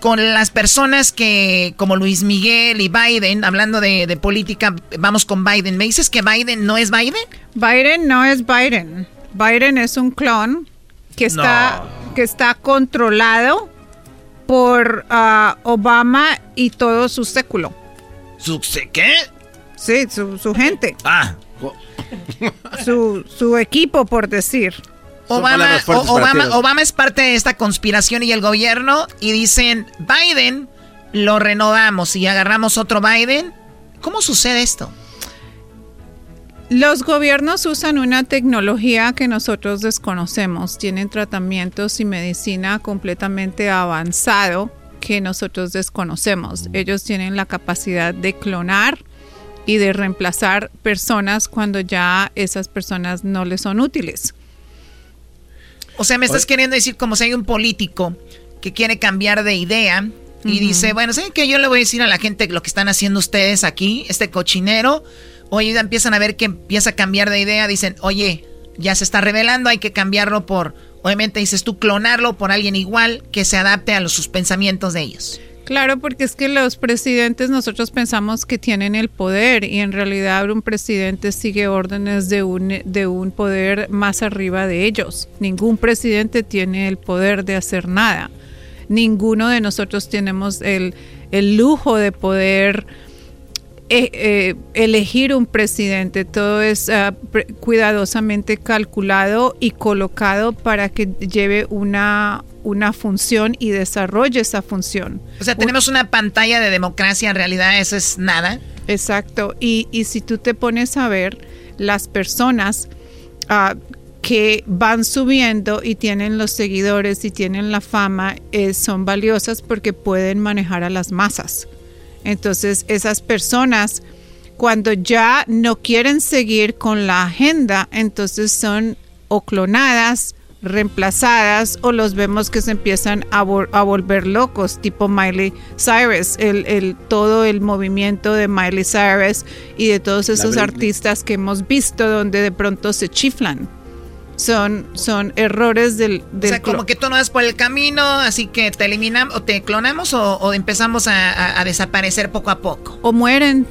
con las personas que, como Luis Miguel y Biden, hablando de, política, vamos con Biden. ¿Me dices que Biden no es Biden? Biden no es Biden. Biden es un clon que está, que está controlado por ah, Obama y todo su século. ¿Su qué? Sí, su, su gente. Ah. Su, su equipo, por decir. Obama, Obama, Obama es parte de esta conspiración y el gobierno y dicen, Biden, lo renovamos y agarramos otro Biden. ¿Cómo sucede esto? Los gobiernos usan una tecnología que nosotros desconocemos. Tienen tratamientos y medicina completamente avanzado que nosotros desconocemos. Ellos tienen la capacidad de clonar y de reemplazar personas cuando ya esas personas no les son útiles. O sea, me estás queriendo decir como si hay un político que quiere cambiar de idea y dice, bueno, ¿saben qué? Yo le voy a decir a la gente lo que están haciendo ustedes aquí, este cochinero. Oye, ya empiezan a ver que empieza a cambiar de idea. Dicen, oye, ya se está revelando, hay que cambiarlo por, obviamente dices tú, clonarlo por alguien igual que se adapte a los, sus pensamientos de ellos. Claro, porque es que los presidentes nosotros pensamos que tienen el poder y en realidad un presidente sigue órdenes de un, de un poder más arriba de ellos. Ningún presidente tiene el poder de hacer nada. Ninguno de nosotros tenemos el, el lujo de poder eh, eh, elegir un presidente. Todo es ah, cuidadosamente calculado y colocado para que lleve una una función y desarrolle esa función. O sea, tenemos una pantalla de democracia, en realidad eso es nada. Exacto, y, y si tú te pones a ver las personas uh, que van subiendo y tienen los seguidores y tienen la fama, eh, son valiosas porque pueden manejar a las masas. Entonces, esas personas, cuando ya no quieren seguir con la agenda, entonces son o clonadas reemplazadas o los vemos que se empiezan a, volver locos, tipo Miley Cyrus, el, el, todo el movimiento de Miley Cyrus y de todos esos artistas que hemos visto donde de pronto se chiflan. Son, son errores del, del O sea, como que tú no vas por el camino, así que te eliminamos o te clonamos o, empezamos a desaparecer poco a poco. O mueren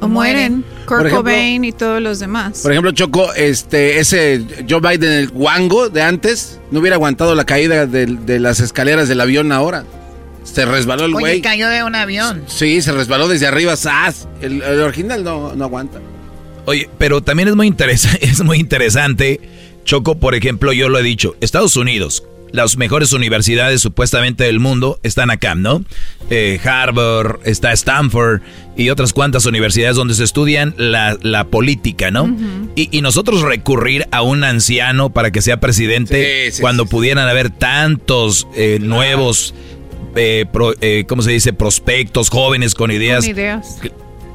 o mueren. Kurt Cobain y todos los demás. Por ejemplo, Choco, este, ese Joe Biden, el guango de antes, no hubiera aguantado la caída de, las escaleras del avión ahora. Se resbaló el güey. Oye, cayó de un avión. Sí, se resbaló desde arriba. ¡zas! El, original no, no aguanta. Oye, pero también es muy, interesante, es muy interesante, Choco, por ejemplo, yo lo he dicho, Estados Unidos, las mejores universidades supuestamente del mundo están acá, ¿no? Eh, Harvard, está Stanford y otras cuantas universidades donde se estudian la, política, ¿no? y, nosotros recurrir a un anciano para que sea presidente cuando pudieran haber tantos eh, nuevos, eh, ¿cómo se dice? Prospectos, jóvenes con ideas. Con ideas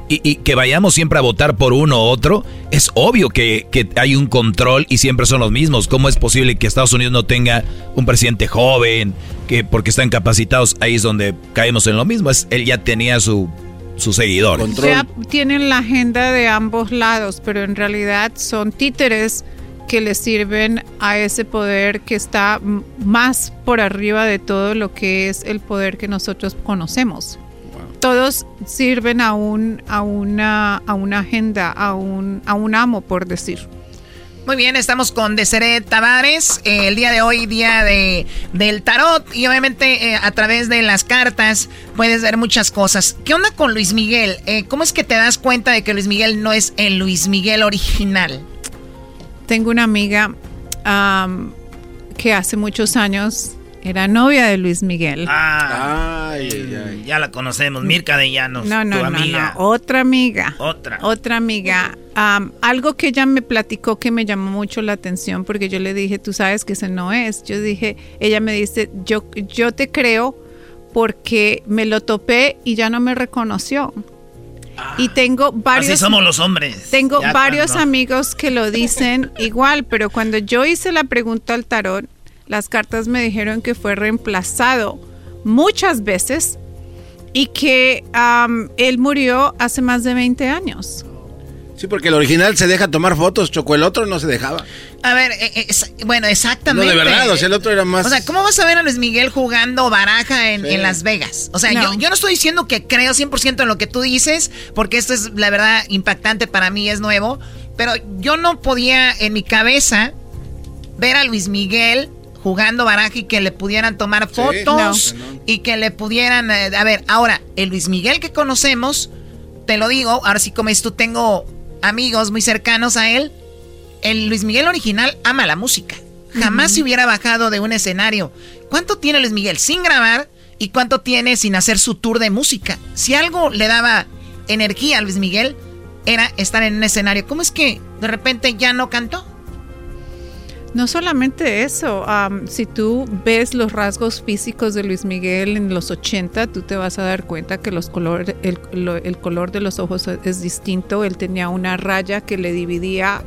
y, que vayamos siempre a votar por uno u otro, es obvio que, hay un control y siempre son los mismos. ¿Cómo es posible que Estados Unidos no tenga un presidente joven, que porque están capacitados, ahí es donde caemos en lo mismo? Es, él ya tenía su, su seguidor. Ya tienen la agenda de ambos lados, pero en realidad son títeres que le sirven a ese poder que está más por arriba de todo lo que es el poder que nosotros conocemos todos sirven a, un, a, una, a una agenda, a un, a un amo, por decir. Muy bien, estamos con Deseret Tavares. Eh, el día de hoy, día de, del tarot. Y obviamente eh, a través de las cartas puedes ver muchas cosas. ¿Qué onda con Luis Miguel? Eh, ¿Cómo es que te das cuenta de que Luis Miguel no es el Luis Miguel original? Tengo una amiga que hace muchos años era novia de Luis Miguel. Ah, ay, ya la conocemos, Mirka de Llanos. No, no, no, no, otra amiga. Otra. Otra amiga. algo que ella me platicó que me llamó mucho la atención porque yo le dije, tú sabes que ese no es. Yo dije, ella me dice, yo, yo te creo porque me lo topé y ya no me reconoció. y tengo varios. Así somos los hombres. Tengo varios amigos que lo dicen igual, pero cuando yo hice la pregunta al tarot, las cartas me dijeron que fue reemplazado muchas veces y que él murió hace más de 20 años. Sí, porque el original se deja tomar fotos, Choco, el otro no se dejaba. A ver, eh, eh, bueno, exactamente. No, de verdad, o sea, el otro era más... O sea, ¿cómo vas a ver a Luis Miguel jugando baraja en, Las Vegas? O sea, yo, yo, no estoy diciendo que creo 100% en lo que tú dices, porque esto es, la verdad, impactante para mí, es nuevo, pero yo no podía en mi cabeza ver a Luis Miguel jugando baraja y que le pudieran tomar fotos y que le pudieran... Eh, a ver, ahora, el Luis Miguel que conocemos, te lo digo, ahora sí como es tú, tengo amigos muy cercanos a él, el Luis Miguel original ama la música. Jamás se hubiera bajado de un escenario. ¿Cuánto tiene Luis Miguel sin grabar y cuánto tiene sin hacer su tour de música? Si algo le daba energía a Luis Miguel, era estar en un escenario. ¿Cómo es que de repente ya no cantó? No solamente eso, si tú ves los rasgos físicos de Luis Miguel en los 80, tú te vas a dar cuenta que los color, el, color de los ojos es distinto. Él tenía una raya que le dividía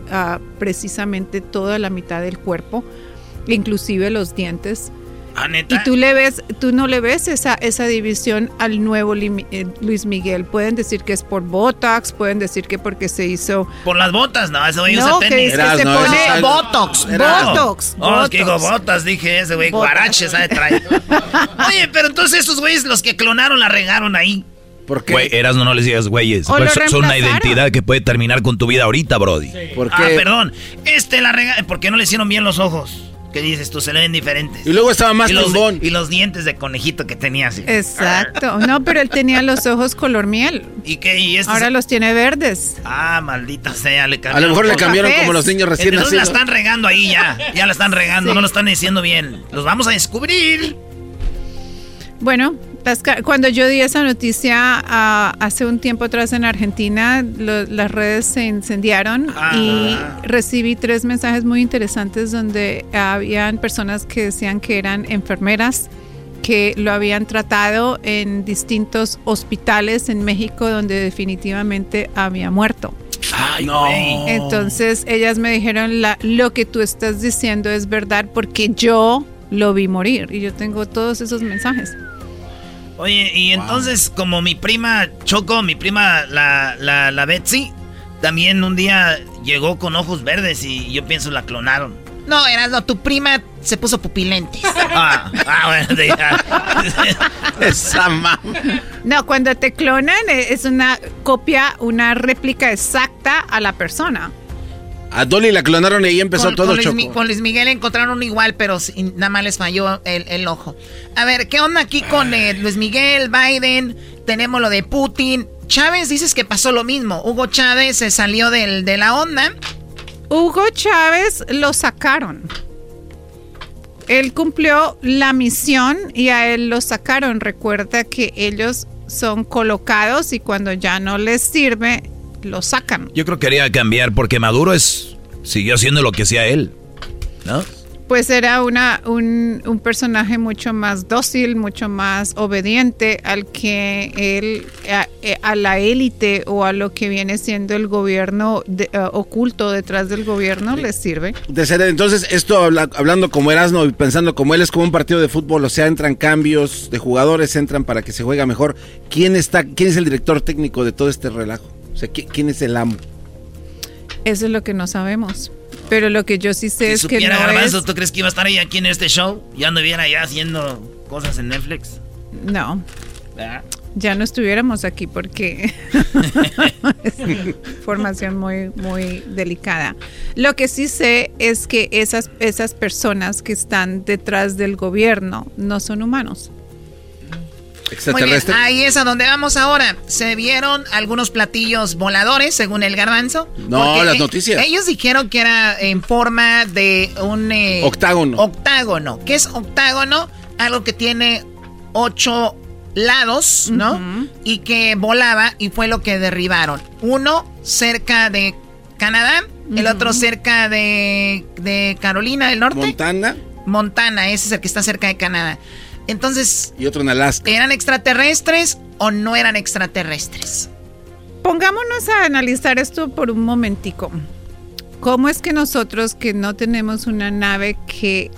precisamente toda la mitad del cuerpo, inclusive los dientes. Ah, ¿neta? Y tú le ves, tú no le ves esa, esa división al nuevo eh, Luis Miguel. Pueden decir que es por Botox, pueden decir que porque se hizo Por las botas, no, ese güey No, usa que tenis. es que se no, pone es- Botox. Botox, Oh, es que digo botas, dije ese güey, Botox. guaraches, ¿sabe? Trae. Oye, pero entonces estos güeyes, los que clonaron, la regaron ahí. ¿Por qué? Güey, Erasno, no les digas güeyes. Pues son una identidad que puede terminar con tu vida ahorita, Brody. ¿Por Ah, perdón. Este la regaron. ¿Por qué no le hicieron bien los ojos? ¿Qué dices tú? Se le ven diferentes. Y luego estaba más y los, tumbón. y los dientes de conejito que tenía así. Exacto. No, pero él tenía los ojos color miel. ¿Y qué? ¿Y? Ahora los tiene verdes. Ah, maldita sea, le cambiaron. A lo mejor le cambiaron como los niños recién Entonces la nacidos. están regando ahí ya. Ya la están regando, Sí. no lo están diciendo bien. Los vamos a descubrir. Bueno, las cuando yo di esa noticia ah, hace un tiempo atrás en Argentina, lo- las redes se incendiaron Ah. y recibí tres mensajes muy interesantes donde habían personas que decían que eran enfermeras que lo habían tratado en distintos hospitales en México donde definitivamente había muerto. Ay, no. Entonces ellas me dijeron, la, lo que tú estás diciendo es verdad porque yo lo vi morir y yo tengo todos esos mensajes. Oye, y entonces, como mi prima Choco, mi prima la, la, la Betsy, también un día llegó con ojos verdes y yo pienso la clonaron. No, Erasno, tu prima se puso pupilentes. Ah, ah bueno, ya. Esa mamá. No, cuando te clonan eh, es una copia, una réplica exacta a la persona. A Dolly la clonaron y ahí empezó con, todo con Luis, choco. Mi- con Luis Miguel encontraron uno igual, pero sin- nada más les falló el, el ojo. A ver, ¿qué onda aquí con eh, Luis Miguel, Biden? Tenemos lo de Putin. Chávez dices que pasó lo mismo. Hugo Chávez se salió del, de la onda. Hugo Chávez lo sacaron. Él cumplió la misión y a él lo sacaron. Recuerda que ellos son colocados y cuando ya no les sirve, lo sacan. Yo creo que quería cambiar porque Maduro es siguió haciendo lo que hacía él. ¿No? Pues era una, un, un personaje mucho más dócil, mucho más obediente al que él, a, eh, a la élite o a lo que viene siendo el gobierno de- eh, oculto detrás del gobierno les sirve. De ser- entonces, esto habla- hablando como Erasmo y pensando como él es como un partido de fútbol, o sea, entran cambios de jugadores, entran para que se juega mejor. ¿Quién está, quién es el director técnico de todo este relajo? O sea, ¿qui- ¿quién es el amo? Eso es lo que no sabemos. Pero lo que yo sí sé Si es que supiera no Garbanzo, es... ¿tú crees que iba a estar ahí aquí en este show? Ya anduviera ya haciendo cosas en Netflix. No, ¿Verdad? ya no estuviéramos aquí porque es información muy, muy delicada. Lo que sí sé es que esas, esas personas que están detrás del gobierno no son humanos. Muy bien, ¿Extraterrestre? ahí es a donde vamos ahora. Se vieron algunos platillos voladores, según el garbanzo. No, las eh, noticias. Ellos dijeron que era en forma de un... eh, Octágono. Octágono. ¿Qué es octágono? Algo que tiene ocho lados, ¿no? Y que volaba y fue lo que derribaron. Uno cerca de Canadá, el otro cerca de, de Carolina del Norte. Montana Montana, ese es el que está cerca de Canadá. Entonces, y otro en Alaska. ¿eran extraterrestres o no eran extraterrestres? Pongámonos a analizar esto por un momentico. ¿Cómo es que nosotros que no tenemos una nave que,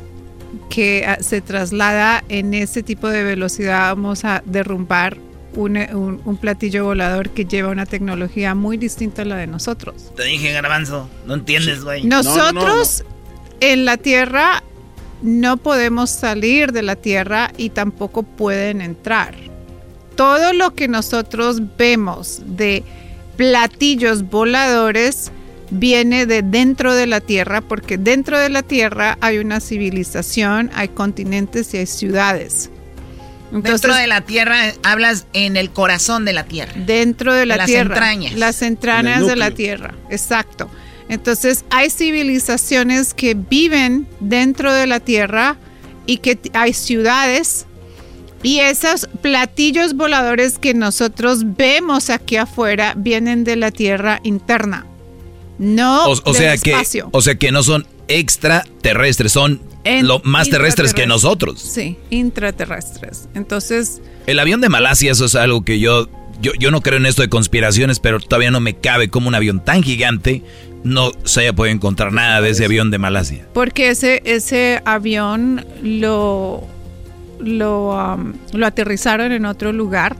que ah, se traslada en ese tipo de velocidad vamos a derrumbar un, un- un platillo volador que lleva una tecnología muy distinta a la de nosotros? Te dije, Garbanzo, no entiendes, güey. Nosotros en la Tierra no podemos salir de la Tierra y tampoco pueden entrar. Todo lo que nosotros vemos de platillos voladores viene de dentro de la Tierra porque dentro de la Tierra hay una civilización, hay continentes y hay ciudades. Dentro de la Tierra hablas en el corazón de la Tierra. Dentro de la Las Tierra. entrañas. Las entrañas En el de la. Tierra, exacto. Entonces hay civilizaciones que viven dentro de la Tierra y que hay ciudades y esos platillos voladores que nosotros vemos aquí afuera vienen de la Tierra interna. No O, o del sea que, espacio. o sea que no son extraterrestres, son En- lo más terrestres que nosotros. Sí, intraterrestres. Entonces, El avión de Malasia, eso es algo que yo, yo, yo no creo en esto de conspiraciones, pero todavía no me cabe como un avión tan gigante no se haya podido encontrar nada de ese avión de Malasia. Porque ese, ese avión lo, lo, um, lo aterrizaron en otro lugar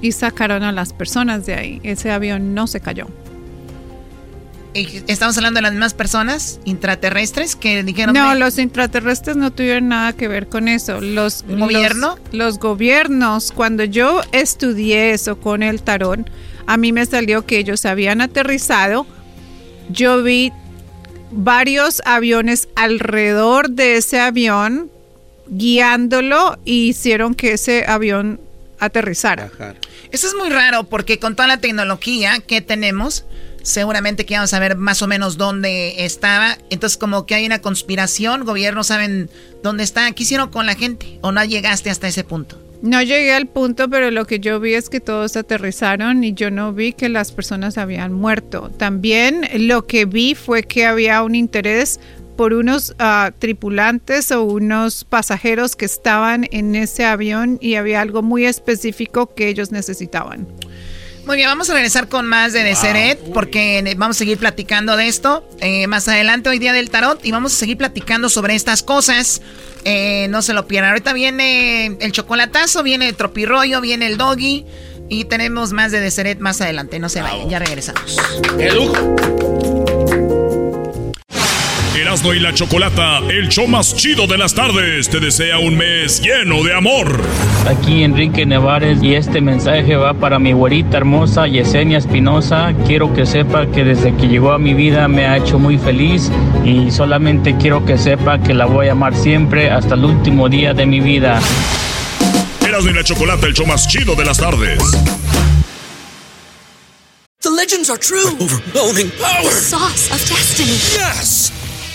y sacaron a las personas de ahí. Ese avión no se cayó. ¿Estamos hablando de las mismas personas intraterrestres que dijeron? No, los intraterrestres no tuvieron nada que ver con eso. Los, gobierno? Los, gobiernos, cuando yo estudié eso con el tarón, a mí me salió que ellos habían aterrizado. Yo vi varios aviones alrededor de ese avión guiándolo y hicieron que ese avión aterrizara. Eso es muy raro porque con toda la tecnología que tenemos, seguramente que vamos a ver más o menos dónde estaba. Entonces, como que hay una conspiración, gobiernos saben dónde está. ¿Qué hicieron con la gente? ¿O no llegaste hasta ese punto? No llegué al punto, pero lo que yo vi es que todos aterrizaron y yo no vi que las personas habían muerto. También lo que vi fue que había un interés por unos ah, tripulantes o unos pasajeros que estaban en ese avión y había algo muy específico que ellos necesitaban. Muy bien, vamos a regresar con más de Deseret porque vamos a seguir platicando de esto eh, más adelante hoy día del tarot y vamos a seguir platicando sobre estas cosas. Eh, no se lo pierdan. Ahorita viene el chocolatazo, viene el tropirroyo, viene el doggy y tenemos más de Deseret más adelante. No se vayan, ya regresamos. ¡Qué Erasmo y la Chocolata, el show más chido de las tardes, te desea un mes lleno de amor. Aquí Enrique Nevares y este mensaje va para mi güerita hermosa Yesenia Espinosa. Quiero que sepa que desde que llegó a mi vida me ha hecho muy feliz y solamente quiero que sepa que la voy a amar siempre hasta el último día de mi vida. Erasmo y la Chocolata, el show más chido de las tardes. The legends are true. overwhelming power. sauce of destiny. Yes.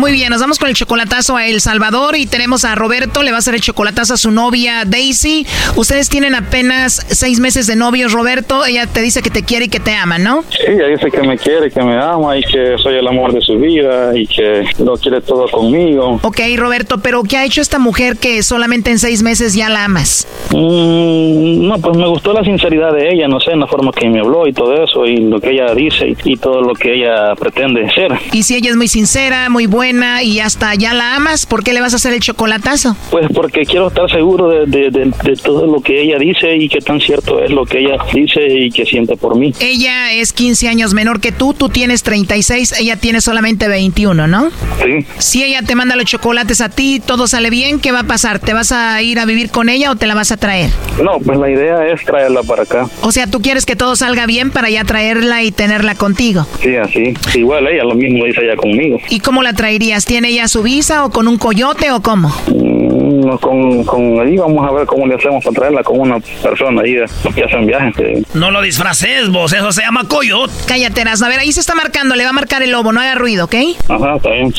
Muy bien, nos vamos con el chocolatazo a El Salvador y tenemos a Roberto, le va a hacer el chocolatazo a su novia Daisy. Ustedes tienen apenas seis meses de novios, Roberto. Ella te dice que te quiere y que te ama, ¿no? Sí, ella dice que me quiere, que me ama y que soy el amor de su vida y que lo quiere todo conmigo. Ok, Roberto, pero ¿qué ha hecho esta mujer que solamente en seis meses ya la amas? Mm, no, pues me gustó la sinceridad de ella, no sé, en la forma que me habló y todo eso y lo que ella dice y, y todo lo que ella pretende ser. Y si ella es muy sincera, muy buena y hasta ya la amas, ¿por qué le vas a hacer el chocolatazo? Pues porque quiero estar seguro de, de, de, de todo lo que ella dice y qué tan cierto es lo que ella dice y que siente por mí. Ella es 15 años menor que tú, tú tienes 36, ella tiene solamente 21, ¿no? Sí. Si ella te manda los chocolates a ti, todo sale bien, ¿qué va a pasar? ¿Te vas a ir a vivir con ella o te la vas a traer? No, pues la idea es traerla para acá. O sea, tú quieres que todo salga bien para ya traerla y tenerla contigo. Sí, así. Igual ella lo mismo dice ella conmigo. ¿Y cómo la traerías? ¿Tiene ella su visa o con un coyote o cómo? Mm, con, con ahí vamos a ver cómo le hacemos para traerla con una persona ahí que hacen viajes. que- No lo disfraces, vos, eso se llama coyote. Cállate, Erasmo. A ver, ahí se está marcando, le va a marcar el lobo, no haga ruido, ¿ok? Ajá, está bien.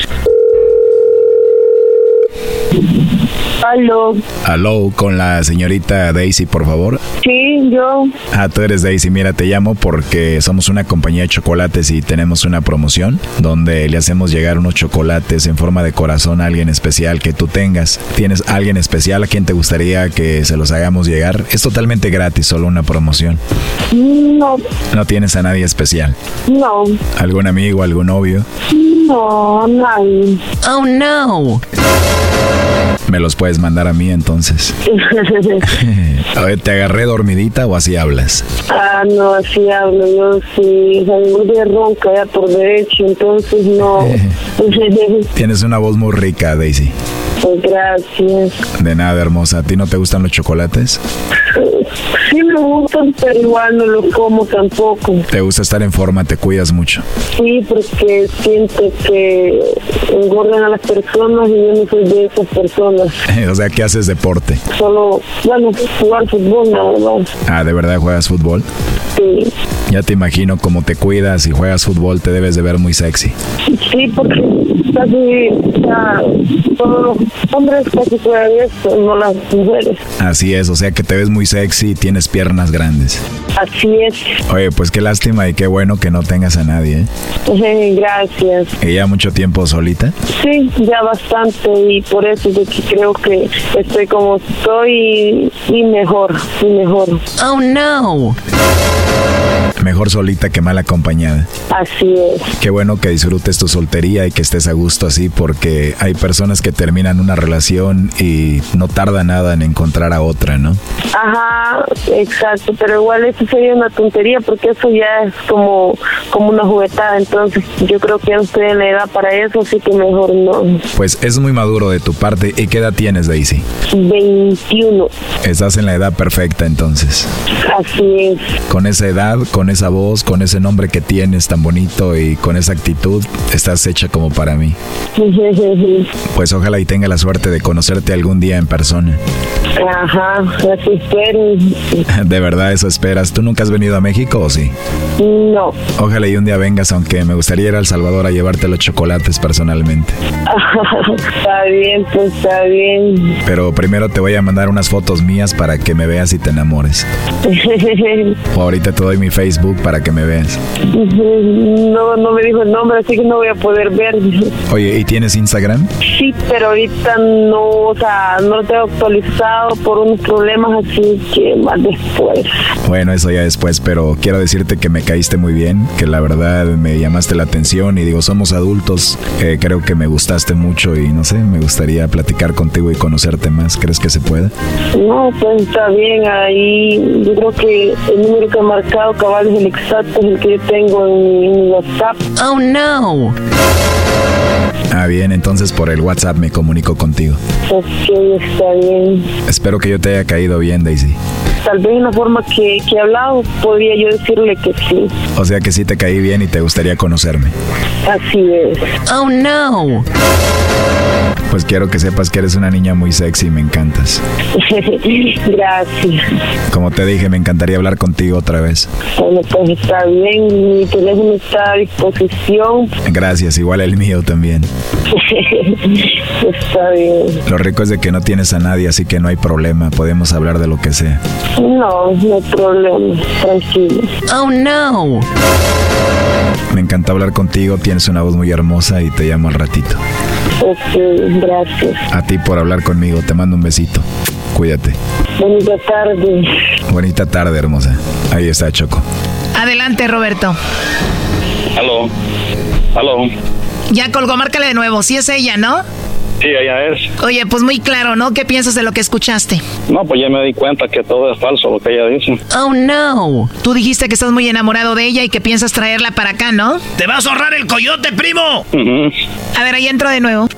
Aló. Aló, con la señorita Daisy, por favor. Sí, yo. Ah, tú eres Daisy. Mira, te llamo porque somos una compañía de chocolates y tenemos una promoción donde le hacemos llegar unos chocolates en forma de corazón a alguien especial que tú tengas. ¿Tienes alguien especial a quien te gustaría que se los hagamos llegar? Es totalmente gratis, solo una promoción. No, No tienes a nadie especial. no, ¿Algún amigo, algún novio? no, nadie. Oh, no. Me los puedes mandar a mí entonces. a ver, ¿te agarré dormidita o así hablas? ah, no, así hablo. Yo sí, salgo de ronca ya por derecho, entonces no. Tienes una voz muy rica, Daisy. Pues gracias. De nada, hermosa. ¿A ti no te gustan los chocolates? Sí me gustan, pero igual no lo como tampoco. ¿Te gusta estar en forma? ¿Te cuidas mucho? Sí, porque siento que engordan a las personas y yo no soy de esas personas. o sea, ¿qué haces deporte? Solo, bueno, jugar fútbol nada más. Ah, ¿de verdad juegas fútbol? Sí. Ya te imagino cómo te cuidas y juegas fútbol, te debes de ver muy sexy. Sí, porque casi o sea, todos los hombres casi esto, no las mujeres. Así es, o sea que te ves muy sexy y tienes piernas grandes. Así es. Oye, pues qué lástima y qué bueno que no tengas a nadie. ¿eh? Gracias. ¿Y ya mucho tiempo solita? Sí, ya bastante y por eso es que creo que estoy como estoy y mejor, y mejor. Oh no. Mejor solita que mal acompañada. Así es. Qué bueno que disfrutes tu soltería y que estés a gusto así porque hay personas que terminan una relación y no tarda nada en encontrar a otra, ¿no? Ajá, exacto, pero igual eso sería una tontería porque eso ya es como, como una juguetada, entonces yo creo que no estoy en la edad para eso, así que mejor no. Pues es muy maduro de tu parte. ¿Y qué edad tienes, Daisy? 21. Estás en la edad perfecta entonces. Así es. Con esa edad, con esa voz, con ese nombre que tienes tan bonito y con esa actitud, estás hecha como para mí. Pues ojalá y tenga la suerte de conocerte algún día en persona. Ajá, así espero. De verdad, eso esperas. ¿Tú nunca has venido a México o sí? No. Ojalá y un día vengas, aunque me gustaría ir a El Salvador a llevarte los chocolates personalmente. está bien, pues está bien. Pero primero te voy a mandar unas fotos mías para que me veas y te enamores. O ahorita te doy mi Facebook para que me veas. No, no me dijo el nombre, así que no voy a poder ver. Oye, ¿y tienes Instagram? Sí, pero ahorita no, o sea, no lo tengo actualizado por unos problemas, así que más después. Bueno, eso ya después, pero quiero decirte que me caíste muy bien, que la verdad me llamaste la atención y digo, somos adultos, eh, creo que me gustaste mucho y no sé, me gustaría platicar contigo y conocerte más. ¿Crees que se puede? No, pues está bien, ahí yo creo que el número que ha marcado cabal es el exacto, es el que yo tengo en, en mi WhatsApp. Oh no. Ah, bien, entonces por el WhatsApp me comunico contigo. Ok, está bien. Espero que yo te haya caído bien, Daisy. Tal vez en la forma que, que he hablado, podría yo decirle que sí. O sea que sí te caí bien y te gustaría conocerme. Así es. Oh no. Pues quiero que sepas que eres una niña muy sexy y me encantas. Gracias. Como te dije, me encantaría hablar contigo otra vez. Bueno, pues está bien, mi teléfono está a disposición. Gracias, igual el mío también. está bien. Lo rico es de que no tienes a nadie, así que no hay problema, podemos hablar de lo que sea. No, no hay problema, tranquilo. Oh no. Me encanta hablar contigo, tienes una voz muy hermosa y te llamo al ratito. Ok, gracias. A ti por hablar conmigo, te mando un besito. Cuídate. Bonita tarde. Bonita tarde, hermosa. Ahí está Choco. Adelante, Roberto. Aló. Aló. Ya colgó, márcale de nuevo. Sí es ella, ¿no? Sí, ella es. Oye, pues muy claro, ¿no? ¿Qué piensas de lo que escuchaste? No, pues ya me di cuenta que todo es falso lo que ella dice. Oh no. Tú dijiste que estás muy enamorado de ella y que piensas traerla para acá, ¿no? ¡Te vas a ahorrar el coyote, primo! A ver, ahí entro de nuevo.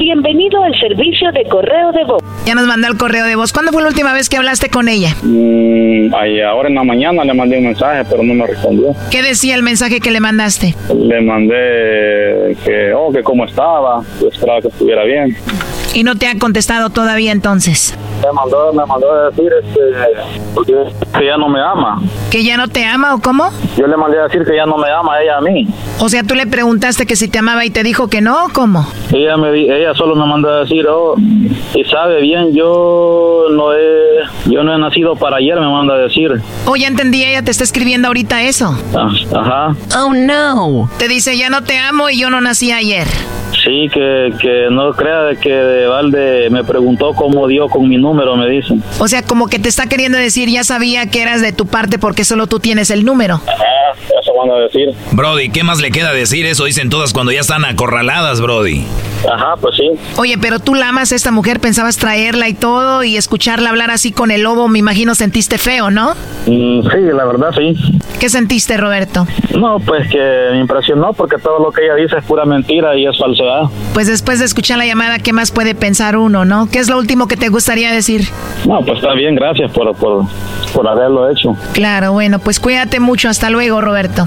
Bienvenido al servicio de correo de voz. Ya nos mandó el correo de voz. ¿Cuándo fue la última vez que hablaste con ella? Mm, ay, ahora en la mañana le mandé un mensaje, pero no me respondió. ¿Qué decía el mensaje que le mandaste? Le mandé que, oh, que cómo estaba, yo esperaba que estuviera bien. Y no te ha contestado todavía entonces. Me mandó, me mandó a decir este, porque que ya no me ama. ¿Que ya no te ama o cómo? Yo le mandé a decir que ya no me ama ella a mí. O sea, tú le preguntaste que si te amaba y te dijo que no, ¿o ¿cómo? Ella me ella solo me mandó a decir, oh, y sabe bien, yo no he, yo no he nacido para ayer, me manda a decir. Oh, ya entendí, ella te está escribiendo ahorita eso. Ah, Ajá. Oh no. Te dice, ya no te amo y yo no nací ayer. Sí, que, que no crea de que de balde me preguntó cómo dio con mi número, me dicen. O sea, como que te está queriendo decir, ya sabía que eras de tu parte porque solo tú tienes el número. Ah, a decir. Brody, ¿qué más le queda decir? Eso dicen todas cuando ya están acorraladas, Brody. Ajá, pues sí. Oye, pero tú la amas a esta mujer, pensabas traerla y todo y escucharla hablar así con el lobo, me imagino sentiste feo, ¿no? Mm, sí, la verdad sí. ¿Qué sentiste, Roberto? No, pues que me impresionó porque todo lo que ella dice es pura mentira y es falsedad. Pues después de escuchar la llamada, ¿qué más puede pensar uno, no? ¿Qué es lo último que te gustaría decir? No, pues está bien, gracias por, por, por haberlo hecho. Claro, bueno, pues cuídate mucho. Hasta luego, Roberto.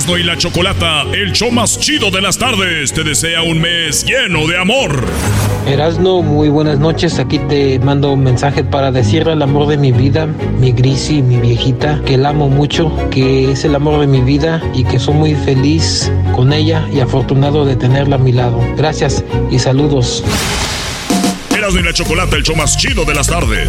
Erasno y la Chocolata, el show más chido de las tardes, te desea un mes lleno de amor. Erasno, muy buenas noches. Aquí te mando un mensaje para decirle al amor de mi vida, mi Grisi, mi viejita, que la amo mucho, que es el amor de mi vida y que soy muy feliz con ella y afortunado de tenerla a mi lado. Gracias y saludos. Erasno y la Chocolata, el show más chido de las tardes.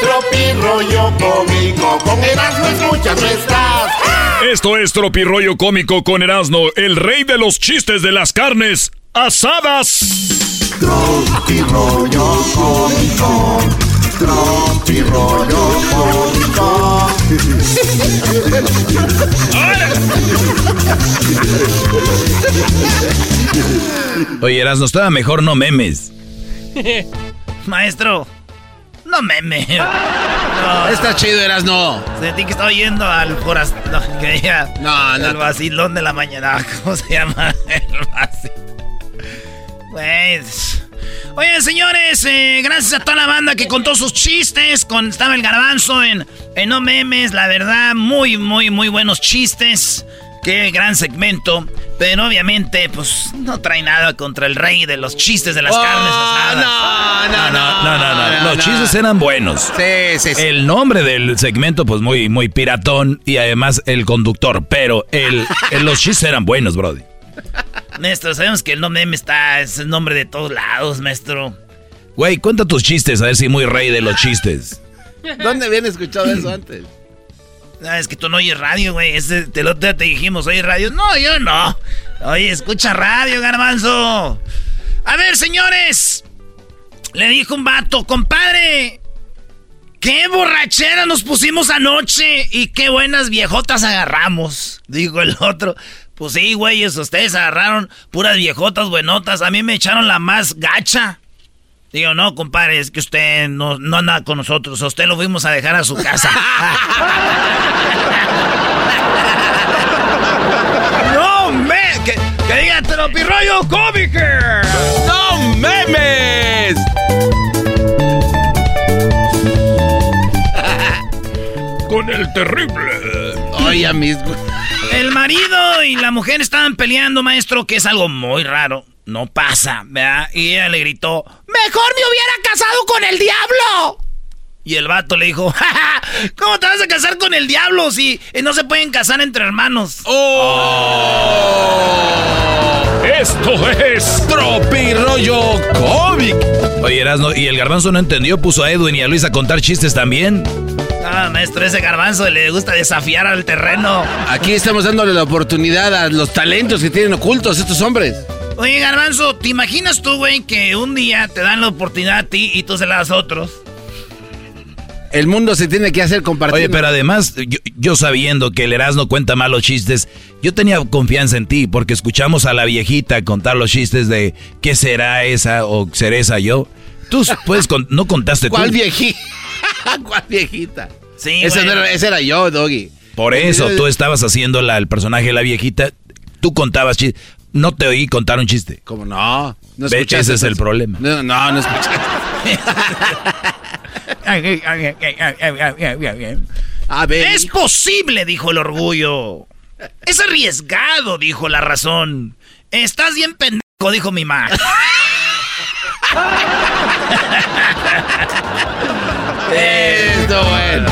Tropi rollo cómico, con Erasmo escuchas no estás. Esto es Tropirollo Cómico con Erasno, el rey de los chistes de las carnes asadas. Tropi rollo cómico, tropi rollo cómico. Oye, Erasno, estaba mejor no memes. Maestro, no meme. Está chido, Erasno. Sentí que estaba yendo al foras... No, que No, no. El vacilón de la mañana. ¿Cómo se llama? El vacilón. Pues... Oye, señores, eh, gracias a toda la banda que contó sus chistes. Con, estaba el garbanzo en, en No Memes. La verdad, muy, muy, muy buenos chistes. Qué gran segmento. Pero obviamente, pues, no trae nada contra el rey de los chistes de las Oh, carnes asadas. no, no, No, no, no, no. Los no. chistes eran buenos. Sí, sí, sí. El nombre del segmento, pues muy, muy piratón y además el conductor. Pero el, el- los chistes eran buenos, Brody. Maestro, sabemos que el no meme está, es el nombre de todos lados, maestro. Güey, cuenta tus chistes, a ver si muy rey de los chistes. ¿Dónde habían escuchado eso antes? Ah, es que tú no oyes radio, güey. Ese, te lo te dijimos, ¿oyes radio? No, yo no. Oye, escucha radio, garbanzo. A ver, señores. Le dijo un vato, compadre. Qué borrachera nos pusimos anoche y qué buenas viejotas agarramos. Dijo el otro. Pues sí, güeyes, ustedes agarraron puras viejotas buenotas. A mí me echaron la más gacha. Digo, no, compadre, es que usted no, no anda con nosotros. A usted lo fuimos a dejar a su casa. ¡No, me! ¡Que, que diga Tropirollo Cómico! ¡No memes! Con el terrible. Oye, mis... El marido y la mujer estaban peleando, maestro, que es algo muy raro. No pasa, ¿verdad? Y ella le gritó, ¡Mejor me hubiera casado con el diablo! Y el vato le dijo, "Ja, ja, ¿cómo te vas a casar con el diablo si eh, no se pueden casar entre hermanos? Esto es Tropirollo Cómic. Oye, Erasno, y el garbanzo no entendió, puso a Edwin y a Luis a contar chistes también. Ah, maestro, ese garbanzo le gusta desafiar al terreno. Aquí estamos dándole la oportunidad a los talentos que tienen ocultos estos hombres. Oye, garbanzo, ¿te imaginas tú, güey, que un día te dan la oportunidad a ti y tú se la das a otros? El mundo se tiene que hacer compartir. Oye, pero además, yo, yo sabiendo que el Erasmo cuenta malos chistes, yo tenía confianza en ti, porque escuchamos a la viejita contar los chistes de ¿qué será esa o seré esa yo? Tú puedes con- no contaste ¿Cuál tú. viejita? ¿Cuál viejita? Sí, ese, no era, ese era yo, Doggy. Por eso tú estabas haciendo la- el personaje de la viejita, tú contabas chistes. No te oí contar un chiste. ¿Cómo no? no Ve, ese es el problema. No, no, no escuchaste. A ver, es posible, dijo el orgullo. Es arriesgado, dijo la razón. Estás bien pendejo, dijo mi mamá. Esto bueno.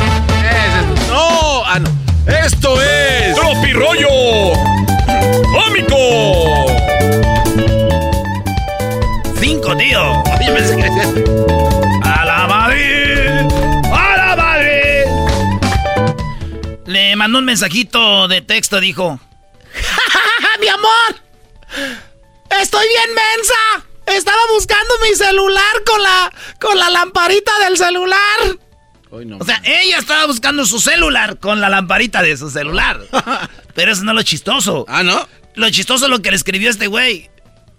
No, ah, no. Esto es. ¡Tropirollo! ¡Cómico! Cinco, tío. A la Madrid. A la Madrid. Le mandó un mensajito de texto, dijo. ¡Mi amor! ¡Estoy bien mensa! Estaba buscando mi celular con la, con la lamparita del celular. o sea, ella estaba buscando su celular con la lamparita de su celular. Pero eso no es lo chistoso. Ah, ¿no? Lo chistoso es lo que le escribió este güey.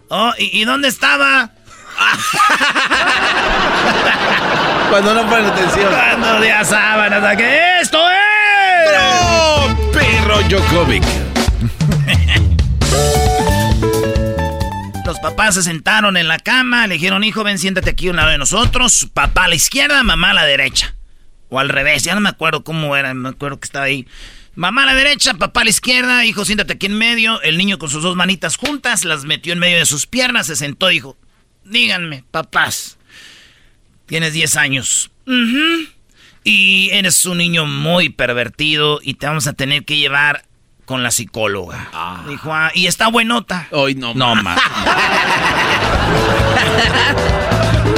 Oh, ¿y, dónde estaba? Cuando no ponen atención. Cuando ya sábanas, que esto es. Perro Jokovic. Los papás se sentaron en la cama, le dijeron, hijo, ven, siéntate aquí a un lado de nosotros. Papá a la izquierda, mamá a la derecha. O al revés, ya no me acuerdo cómo era, me acuerdo que estaba ahí. Mamá a la derecha, papá a la izquierda, hijo, siéntate aquí en medio. El niño con sus dos manitas juntas, las metió en medio de sus piernas, se sentó y dijo, díganme, papás, tienes 10 años. Y eres un niño muy pervertido y te vamos a tener que llevar con la psicóloga. Ah. Dijo, ah, y está buenota. Hoy no, no más.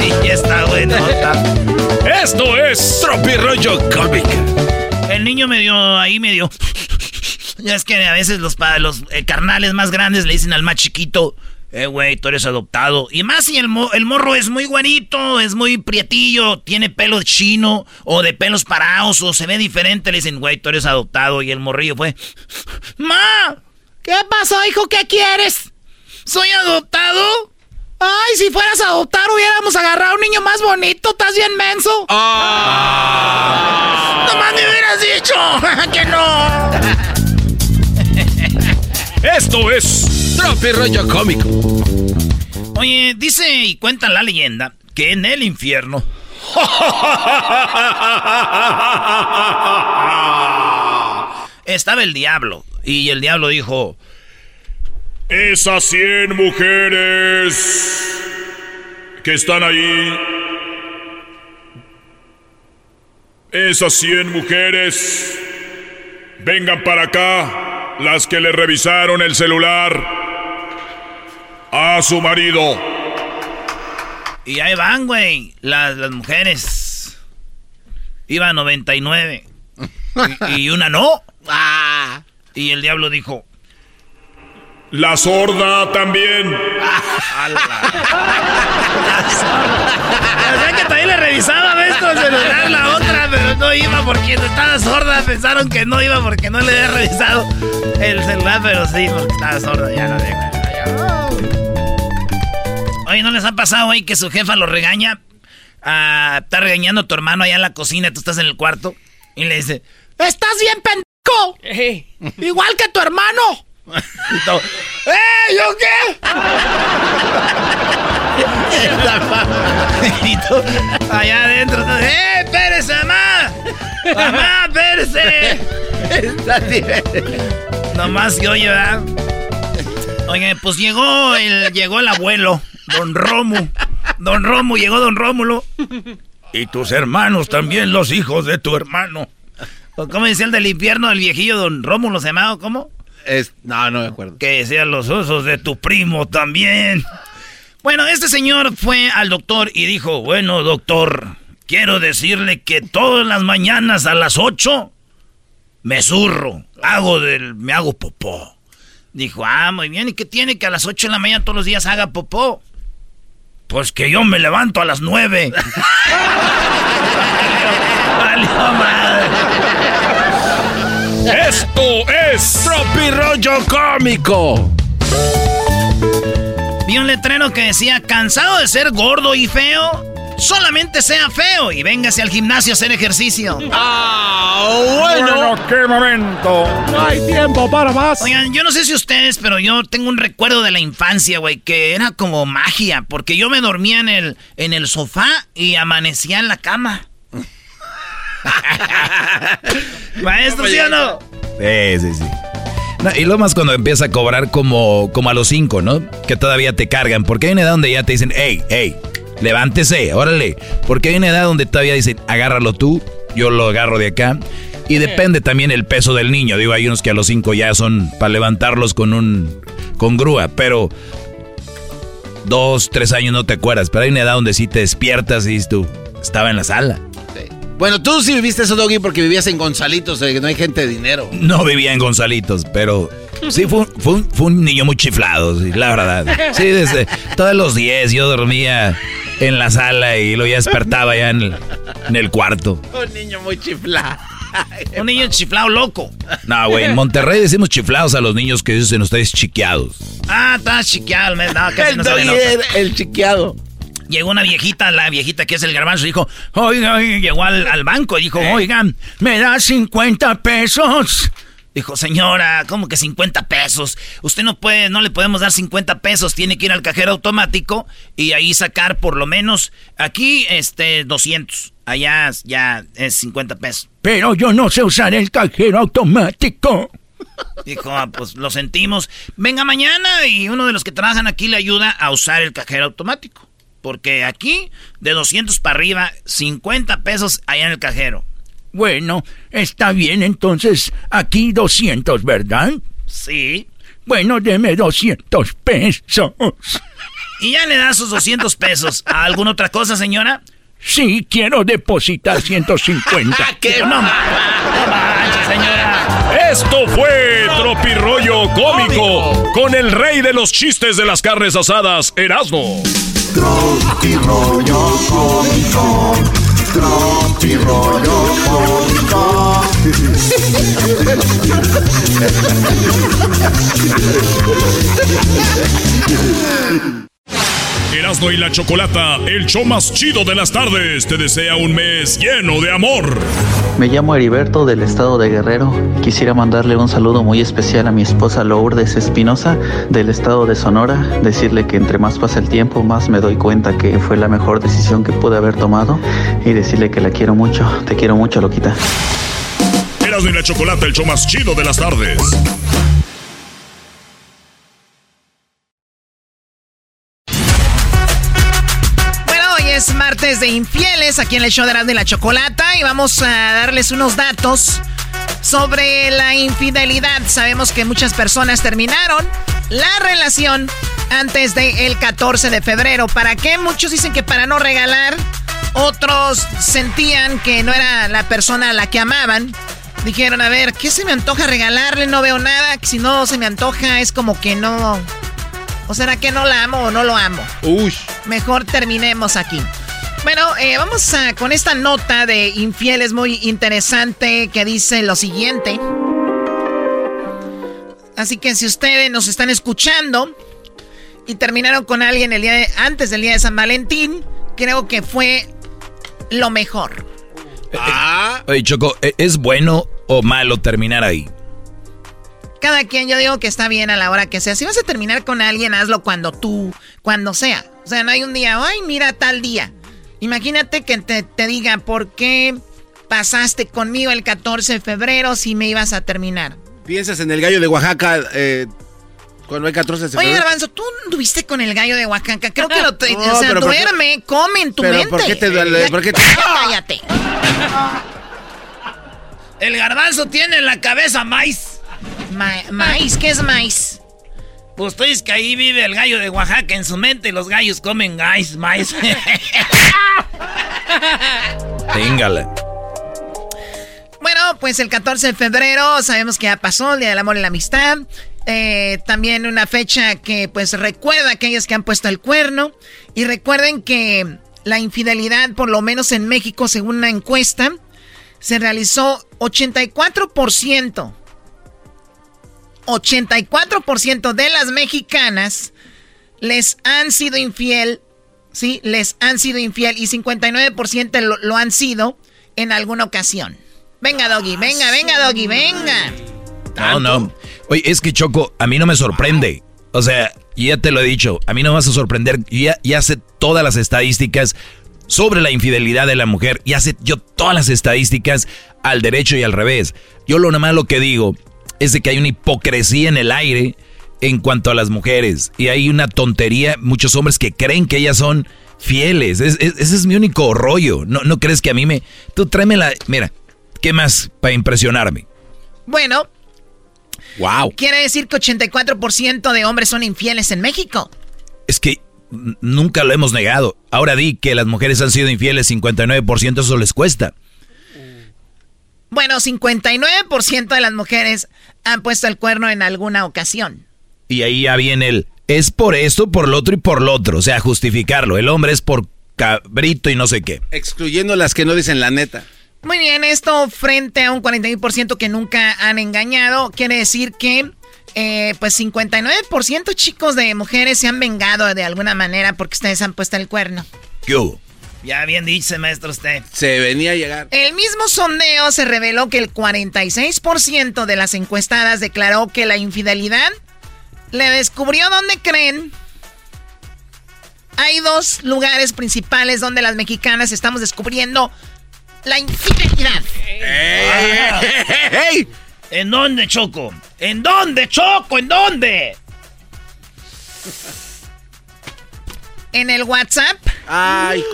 y está buenota. Esto es Tropirollo Comic. El niño me dio ahí, me dio. Ya es que a veces los, los eh, carnales más grandes le dicen al más chiquito, eh, güey, tú eres adoptado. Y más si el, el morro es muy guanito, es muy prietillo, tiene pelo chino o de pelos parados o se ve diferente, le dicen, güey, tú eres adoptado. Y el morrillo fue, ¡Ma! ¿Qué pasó, hijo? ¿Qué quieres? ¿Soy adoptado? Ay, si fueras a adoptar hubiéramos agarrado a un niño más bonito, estás bien menso. Ah. ¡No me hubieras dicho que no. Esto es Tropi rollo cómico. Oye, dice y cuenta la leyenda que en el infierno. estaba el diablo. Y el diablo dijo: Esas cien mujeres que están ahí. Esas cien mujeres. Vengan para acá, las que le revisaron el celular a su marido. Y ahí van, güey, las, las mujeres. Iba 99. y, y una no. Ah. Y el diablo dijo... La sorda también. la sorda. que también le revisaba esto el celular la otra, pero no iba porque estaba sorda. Pensaron que no iba porque no le había revisado el celular, pero sí, porque estaba sorda. Ya no digo. Oye, ¿no les ha pasado, güey, que su jefa lo regaña? Ah, está regañando a tu hermano allá en la cocina, tú estás en el cuarto, y le dice, ¡Estás bien, pendejo! Igual que tu hermano. ¡Eh, yo qué! allá adentro, ¡eh, espérese, mamá! ¡Mamá, espérese! Nomás que oye, ¿verdad? Oye, pues llegó el, llegó el abuelo. Don Romo. Don Romo, llegó Don Rómulo. Y tus hermanos también, los hijos de tu hermano. ¿Cómo decía el del infierno, el viejillo Don Rómulo se llamaba? ¿Cómo? Es, no, no me acuerdo. Que decían los osos de tu primo también. Bueno, este señor fue al doctor y dijo, bueno, doctor, quiero decirle que todas las mañanas a las 8 me zurro, hago del, me hago popó. Dijo, ah, muy bien, ¿y qué tiene que a las 8 de la mañana todos los días haga popó? Pues que yo me levanto a las nueve. Esto es Rollo Cómico. Vi un letrero que decía, cansado de ser gordo y feo, solamente sea feo y véngase al gimnasio a hacer ejercicio. ¡Ah, bueno! qué momento! No hay tiempo para más. Oigan, yo no sé si ustedes, pero yo tengo un recuerdo de la infancia, güey, que era como magia, porque yo me dormía en el, en el sofá y amanecía en la cama. Maestro, ¿sí o no? Sí, sí, sí. y lo más cuando empieza a cobrar como, como a los cinco, ¿no? Que todavía te cargan. Porque hay una edad donde ya te dicen, hey, hey, levántese, órale. Porque hay una edad donde todavía dicen, agárralo tú, yo lo agarro de acá. Y depende también el peso del niño. Digo, hay unos que a los cinco ya son para levantarlos con un con grúa, pero dos, tres años no te acuerdas. Pero hay una edad donde sí te despiertas y dices tú, estaba en la sala. Bueno, tú sí viviste eso, Doggy, porque vivías en Gonzalitos, que no hay gente de dinero. No vivía en Gonzalitos, pero sí fue, fue, un, niño muy chiflado, la verdad. Sí, desde todos los 10 yo dormía en la sala y lo ya despertaba ya en el, cuarto. Un niño muy chiflado. un niño chiflado loco. No, güey, en Monterrey decimos chiflados a los niños que dicen ustedes chiqueados. Ah, estás chiqueado, no, casi el no el chiqueado. Llegó una viejita, la viejita que es el garbanzo, dijo, oiga, llegó al, banco y dijo, oigan, ¿me da 50 pesos? Dijo, señora, ¿cómo que 50 pesos? Usted no puede, no le podemos dar 50 pesos, tiene que ir al cajero automático y ahí sacar por lo menos, aquí, este, 200. Allá ya es 50 pesos. Pero yo no sé usar el cajero automático. Dijo, ah, pues lo sentimos. Venga mañana y uno de los que trabajan aquí le ayuda a usar el cajero automático. Porque aquí, de 200 para arriba, 50 pesos allá en el cajero. Bueno, está bien, entonces aquí 200, ¿verdad? Sí. Bueno, deme 200 pesos. Y ya le da sus 200 pesos. ¿A alguna otra cosa, señora? Sí, quiero depositar 150. ¡Qué no, no señora! Esto fue Cómico con el rey de los chistes de las carnes asadas, Erasmo. Tropi rollo cómico. Tropi rollo cómico. Erasmo y la Chocolata, el show más chido de las tardes, te desea un mes lleno de amor. Me llamo Heriberto del estado de Guerrero. Quisiera mandarle un saludo muy especial a mi esposa Lourdes Espinosa del estado de Sonora. Decirle que entre más pasa el tiempo, más me doy cuenta que fue la mejor decisión que pude haber tomado. Y decirle que la quiero mucho. Te quiero mucho, Loquita. Erasmo y la Chocolata, el show más chido de las tardes. Martes de infieles aquí en el show de la Chocolata y vamos a darles unos datos sobre la infidelidad. Sabemos que muchas personas terminaron la relación antes del 14 de febrero. ¿Para qué? Muchos dicen que para no regalar. Otros sentían que no era la persona a la que amaban. Dijeron, a ver, ¿qué se me antoja regalarle? No veo nada. Si no se me antoja, es como que no, ¿O será que no la amo o no lo amo? Uy. Mejor terminemos aquí. Bueno, eh, vamos a, con esta nota de infieles muy interesante que dice lo siguiente. Así que si ustedes nos están escuchando y terminaron con alguien el día antes del día de San Valentín, creo que fue lo mejor. Ah. Oye, Choco, ¿e-, ¿es bueno o malo terminar ahí? Cada quien, yo digo que está bien a la hora que sea. Si vas a terminar con alguien, hazlo cuando tú, cuando sea. O sea, no hay un día, ay, mira tal día. Imagínate que te, te diga, ¿por qué pasaste conmigo el 14 de febrero si me ibas a terminar? Piensas en el gallo de Oaxaca, eh, cuando hay 14 de febrero. Oye, Garbanzo, tú anduviste con el gallo de Oaxaca. Creo que lo. o sea, duerme, come en tu mente. ¿Por qué te duele? ¿Por qué te.? Cállate. El garbanzo tiene en la cabeza maíz maíz, ¿qué es maíz? Pues tú dices que ahí vive el gallo de Oaxaca en su mente y los gallos comen maíz, maíz. Téngale. Bueno, pues el 14 de febrero sabemos que ya pasó el Día del Amor y la Amistad. Eh, también una fecha que pues recuerda a aquellos que han puesto el cuerno. Y recuerden que la infidelidad, por lo menos en México, según una encuesta, se realizó 84% 84% de las mexicanas les han sido infiel sí, les han sido infiel y 59% lo, lo han sido en alguna ocasión. Venga, Doggy, venga, venga, Doggy, venga. No, no. Oye, es que Choco, a mí no me sorprende. O sea, ya te lo he dicho, a mí no me vas a sorprender. Ya, ya sé todas las estadísticas sobre la infidelidad de la mujer. Ya sé yo todas las estadísticas al derecho y al revés. Yo lo nomás lo que digo es de que hay una hipocresía en el aire en cuanto a las mujeres. Y hay una tontería, muchos hombres que creen que ellas son fieles. ese es mi único rollo. No, no crees que a mí me... Tú tráeme la... Mira, ¿qué más para impresionarme? Bueno. Wow. Quiere decir que 84% de hombres son infieles en México. Es que nunca lo hemos negado. Ahora di que las mujeres han sido infieles 59%, eso les cuesta. Bueno, 59% de las mujeres han puesto el cuerno en alguna ocasión. Y ahí ya viene el, es por esto, por lo otro y por lo otro. O sea, justificarlo. El hombre es por cabrito y no sé qué. Excluyendo las que no dicen la neta. Muy bien, esto frente a un 41% que nunca han engañado, quiere decir que eh, pues 59% chicos de mujeres se han vengado de alguna manera porque ustedes han puesto el cuerno. ¿Qué hubo? Ya bien dice, maestro, usted. Se venía a llegar. El mismo sondeo se reveló que el 46% de las encuestadas declaró que la infidelidad le descubrió dónde creen. Hay dos lugares principales donde las mexicanas estamos descubriendo la infidelidad. ¡Ey! ¿En dónde, Choco? ¿En dónde, Choco? ¿En dónde? En el WhatsApp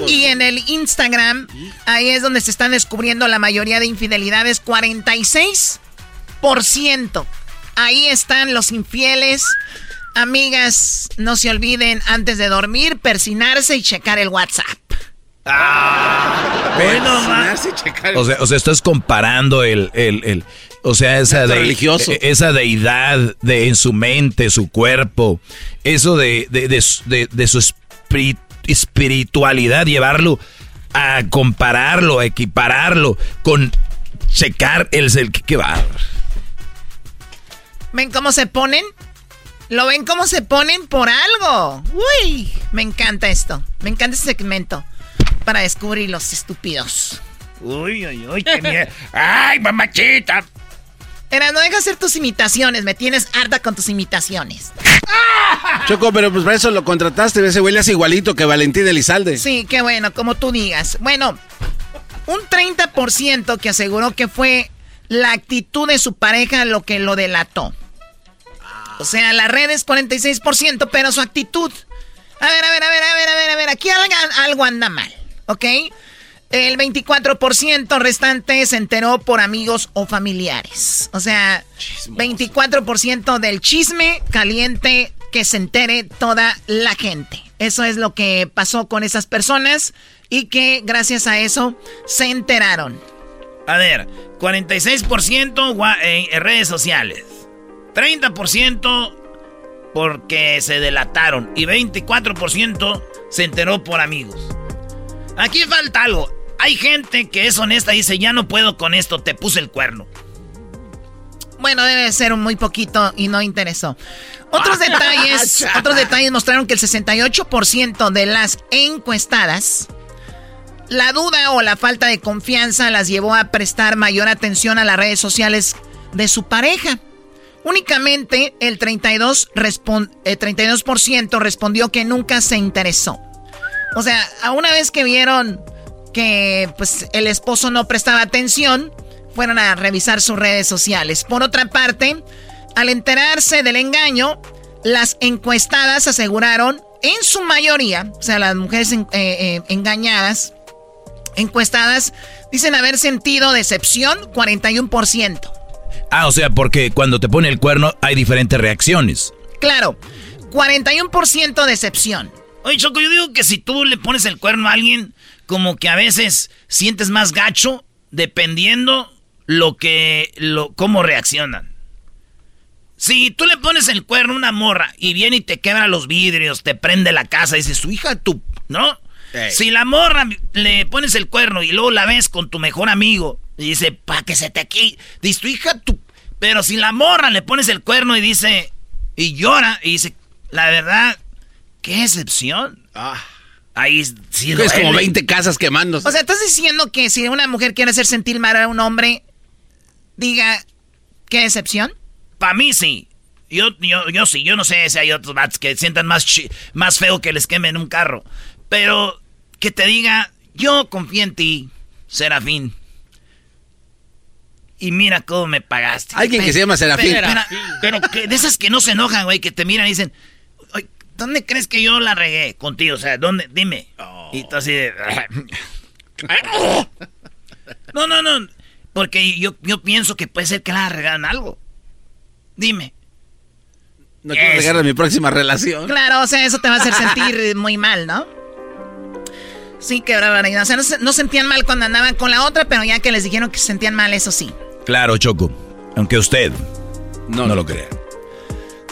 y en el Instagram. Ahí es donde se están descubriendo la mayoría de infidelidades. 46%. Ahí están los infieles. Amigas, no se olviden antes de dormir, persinarse y checar el WhatsApp. Ah, bueno, o sea, o sea, estás comparando el, el, o sea, esa, de, e, esa deidad de, en su mente, su cuerpo, eso de, de su espiritualidad, llevarlo a compararlo, a equipararlo con checar el, el que va. ¿Ven cómo se ponen? ¿Lo ven cómo se ponen por algo? Uy, me encanta esto. Me encanta este segmento para descubrir los estúpidos. Uy, uy, uy, qué miedo. ¡Ay, mamachita! Era, no deja hacer tus imitaciones. Me tienes harta con tus imitaciones. Choco, pero pues para eso lo contrataste. Ese güey le hace igualito que Valentín Elizalde. Sí, qué bueno, como tú digas. Bueno, un 30% que aseguró que fue la actitud de su pareja lo que lo delató. O sea, la red es 46%, pero su actitud. A ver, a ver, a ver, a ver, a ver, a ver, aquí algo anda mal, ¿ok? El 24% restante se enteró por amigos o familiares. O sea, 24% del chisme caliente que se entere toda la gente. Eso es lo que pasó con esas personas y que gracias a eso se enteraron. A ver, 46% en redes sociales. 30% porque se delataron. Y 24% se enteró por amigos. Aquí falta algo. Hay gente que es honesta y dice, ya no puedo con esto, te puse el cuerno. Bueno, debe ser muy poquito y no interesó. Otros detalles, otros detalles mostraron que el 68% de las encuestadas la duda o la falta de confianza las llevó a prestar mayor atención a las redes sociales de su pareja. Únicamente el 32, el 32 respondió que nunca se interesó. O sea, a una vez que vieron que pues, el esposo no prestaba atención, fueron a revisar sus redes sociales. Por otra parte, al enterarse del engaño, las encuestadas aseguraron, en su mayoría, o sea, las mujeres eh, eh, engañadas, encuestadas dicen haber sentido decepción 41%. Ah, o sea, porque cuando te pone el cuerno hay diferentes reacciones. Claro, 41% decepción. Oye, Choco, yo digo que si tú le pones el cuerno a alguien, como que a veces sientes más gacho dependiendo lo que, lo, cómo reaccionan. Si tú le pones el cuerno a una morra y viene y te quebra los vidrios, te prende la casa, dices, su hija, tú, ¿no? Si la morra le pones el cuerno y luego la ves con tu mejor amigo y dice, pa' que se te quite, dice tu hija, tú. Pero si la morra le pones el cuerno y dice, y llora, y dice, la verdad, qué excepción. Ah. Ahí sí Es como duele. 20 casas quemándose. O sea, estás diciendo que si una mujer quiere hacer sentir mal a un hombre, diga, qué decepción. Para mí sí. Yo, yo, yo sí, yo no sé si hay otros vatos que sientan más, más feo que les quemen un carro. Pero que te diga, yo confío en ti, Serafín. Y mira cómo me pagaste. Alguien que se llama Serafín. Pero, pero- pero que de esas que no se enojan, güey, que te miran y dicen, "Oye, ¿dónde crees que yo la regué contigo? O sea, ¿dónde? Dime. Y tú así de... No, no, no. Porque yo, yo pienso que puede ser que la regalan algo. Dime. No quiero Eso. regalar mi próxima relación. Claro, o sea, eso te va a hacer sentir muy mal, ¿no? Sí, qué barbaridad. O sea, no, se- no sentían mal cuando andaban con la otra, pero ya que les dijeron que se sentían mal, eso sí. Claro, Choco. Aunque usted no, lo crea.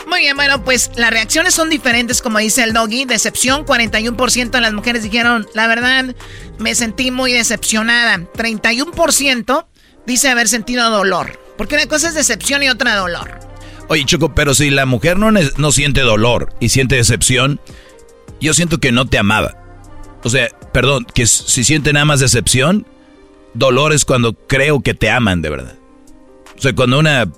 Muy bien, bueno, pues las reacciones son diferentes, como dice el doggy. Decepción, 41% de las mujeres dijeron, la verdad, me sentí muy decepcionada. 31% dice haber sentido dolor. Porque una cosa es decepción y otra dolor. Oye, Choco, pero si la mujer no, no siente dolor y siente decepción, yo siento que no te amaba. O sea, perdón, que si siente nada más decepción, dolor es cuando creo que te aman de verdad. O sea, cuando una,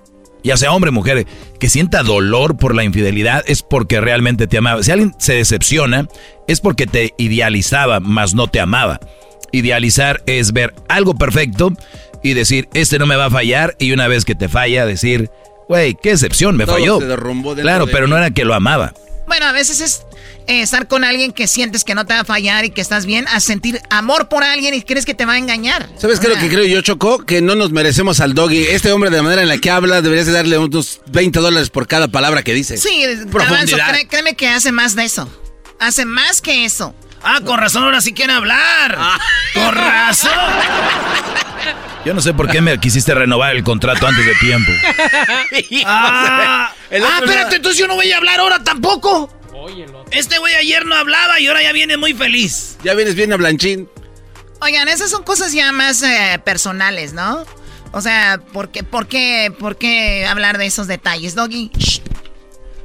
ya sea hombre o mujer, que sienta dolor por la infidelidad es porque realmente te amaba. Si alguien se decepciona, es porque te idealizaba, mas no te amaba. Idealizar es ver algo perfecto y decir, este no me va a fallar, y una vez que te falla, decir, güey, qué decepción, me Todo falló. se derrumbó dentro Claro, de pero mí. no era que lo amaba. Bueno, a veces es eh, estar con alguien que sientes que no te va a fallar y que estás bien, a sentir amor por alguien y crees que te va a engañar. ¿Sabes qué es lo que creo yo, Choco? Que no nos merecemos al doggy. Este hombre, de la manera en la que habla, deberías de darle unos 20 dólares por cada palabra que dice. Sí, cré- créeme que hace más de eso. Hace más que eso. Ah, con razón, ahora sí quieren hablar. Con razón. Yo no sé por qué me quisiste renovar el contrato antes de tiempo. Ah, ah, espérate, entonces yo no voy a hablar ahora tampoco. Este güey ayer no hablaba y ahora ya viene muy feliz. Ya vienes bien a Blanchín. Oigan, esas son cosas ya más eh, personales, ¿no? O sea, ¿por qué, por, qué, ¿por qué hablar de esos detalles, Doggy? Shh.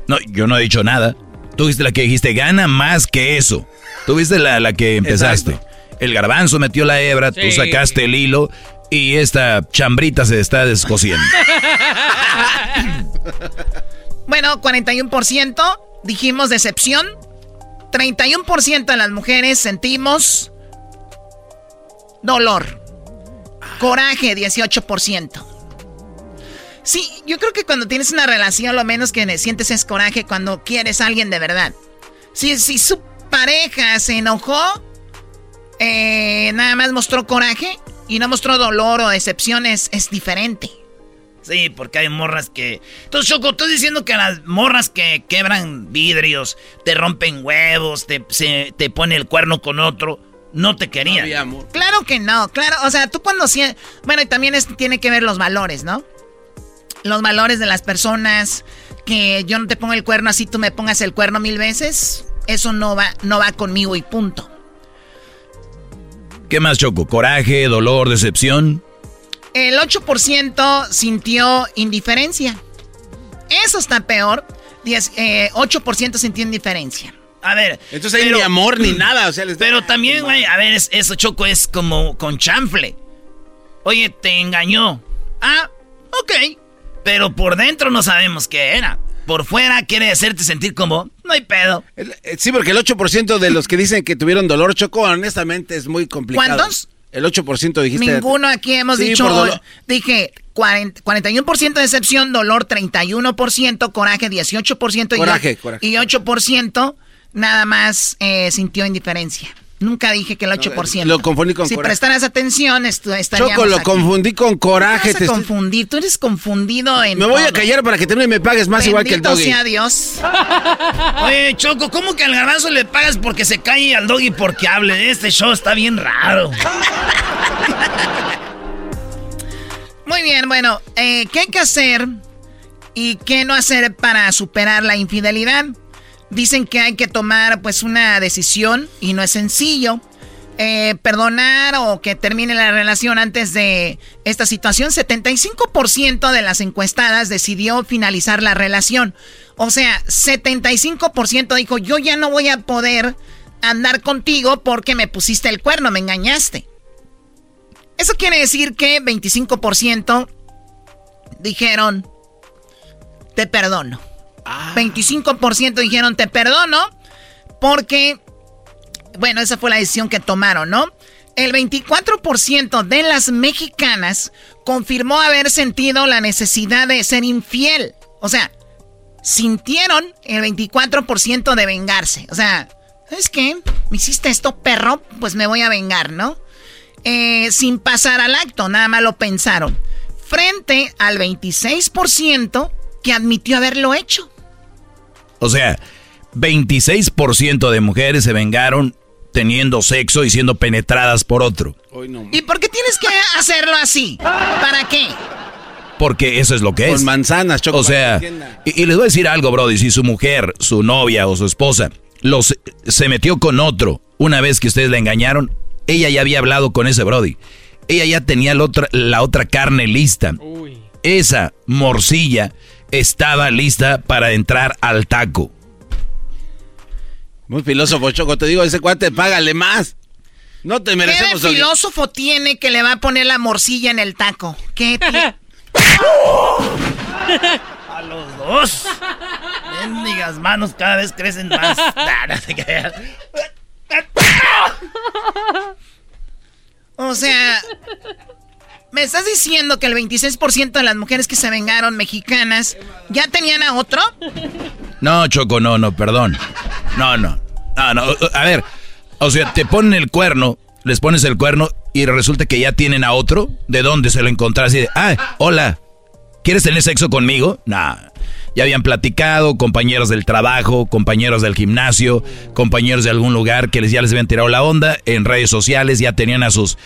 No, yo no he dicho nada. Tú fuiste la que dijiste, gana más que eso. Tú fuiste la, la que empezaste. El garbanzo metió la hebra, tú sacaste el hilo y esta chambrita se está descosiendo. Bueno, 41% dijimos decepción. 31% de las mujeres sentimos dolor. Coraje, 18%. Sí, yo creo que cuando tienes una relación lo menos que sientes es coraje cuando quieres a alguien de verdad. Si, si su pareja se enojó, eh, nada más mostró coraje y no mostró dolor o decepción, es, es diferente. Sí, porque hay morras que... Entonces, Choco, estás diciendo que las morras que quebran vidrios, te rompen huevos, te, se- te pone el cuerno con otro, no te querían. Claro que no, claro. O sea, tú cuando... Bueno, y también es- tiene que ver los valores, ¿no? Los valores de las personas, que yo no te pongo el cuerno así, tú me pongas el cuerno mil veces. Eso no va, no va conmigo y punto. ¿Qué más, Choco? Coraje, dolor, decepción. El 8% sintió indiferencia. Eso está peor. Diez- eh, 8% sintió indiferencia. A ver. Entonces ahí ni amor ni nada. O sea, les- Pero también, güey, a ver, es- eso, Choco, es como con chanfle. Oye, te engañó. Ah, ok. Pero por dentro no sabemos qué era. Por fuera quiere hacerte sentir como, no hay pedo. Eh, Sí, porque el 8% de los que dicen que tuvieron dolor, Choco, honestamente es muy complicado. ¿Cuántos? El 8% dijiste. Ninguno aquí hemos Sí, dicho. Dije 40 41% decepción, dolor 31%, coraje 18% y- Coraje, coraje. y 8% nada más eh, sintió indiferencia. Nunca dije que el 8%. Lo confundí con si coraje. prestaras atención, estaríamos Choco, lo aquí. confundí con coraje. ¿Qué vas a te estoy- confundir? Tú eres confundido en Me voy a callar para que termine y me pagues más igual que el doggy. sea Dios. Oye, Choco, ¿cómo que al garbanzo le pagas porque se calle y al doggy porque hable? Este show está bien raro. Muy bien, bueno, eh, ¿qué hay que hacer y qué no hacer para superar la infidelidad? Dicen que hay que tomar pues una decisión y no es sencillo. Eh, perdonar o que termine la relación antes de esta situación. 75% de las encuestadas decidió finalizar la relación. O sea, 75% dijo, yo ya no voy a poder andar contigo porque me pusiste el cuerno, me engañaste. Eso quiere decir que 25% dijeron, te perdono. 25% dijeron, te perdono porque, bueno, esa fue la decisión que tomaron, ¿no? El 24% de las mexicanas confirmó haber sentido la necesidad de ser infiel. O sea, sintieron el 24% de vengarse. O sea, ¿sabes qué? Me hiciste esto, perro, pues me voy a vengar, ¿no? Eh, sin pasar al acto, nada más lo pensaron. Frente al 26% que admitió haberlo hecho. O sea, 26% de mujeres se vengaron teniendo sexo y siendo penetradas por otro. ¿Y por qué tienes que hacerlo así? ¿Para qué? Porque eso es lo que es. Con manzanas, choco. O sea, y, y les voy a decir algo, Brody. Si su mujer, su novia o su esposa los, se metió con otro una vez que ustedes la engañaron, ella ya había hablado con ese Brody. Ella ya tenía la otra, la otra carne lista. Esa morcilla estaba lista para entrar al taco. Muy filósofo, Choco. Te digo, ese cuate, págale más. No te ¿Qué merecemos. de filósofo tiene que le va a poner la morcilla en el taco? ¿Qué tiene? A los dos. Mendigas manos cada vez crecen más. O sea, ¿me estás diciendo que el 26% de las mujeres que se vengaron mexicanas ya tenían a otro? No, Choco, no, no, perdón. No, no. No, no. A ver, o sea, te ponen el cuerno, les pones el cuerno y resulta que ya tienen a otro. ¿De dónde se lo encontraste? de, ah, hola, ¿quieres tener sexo conmigo? Nah. Ya habían platicado, compañeros del trabajo, compañeros del gimnasio, compañeros de algún lugar que les, ya les habían tirado la onda en redes sociales, ya tenían a sus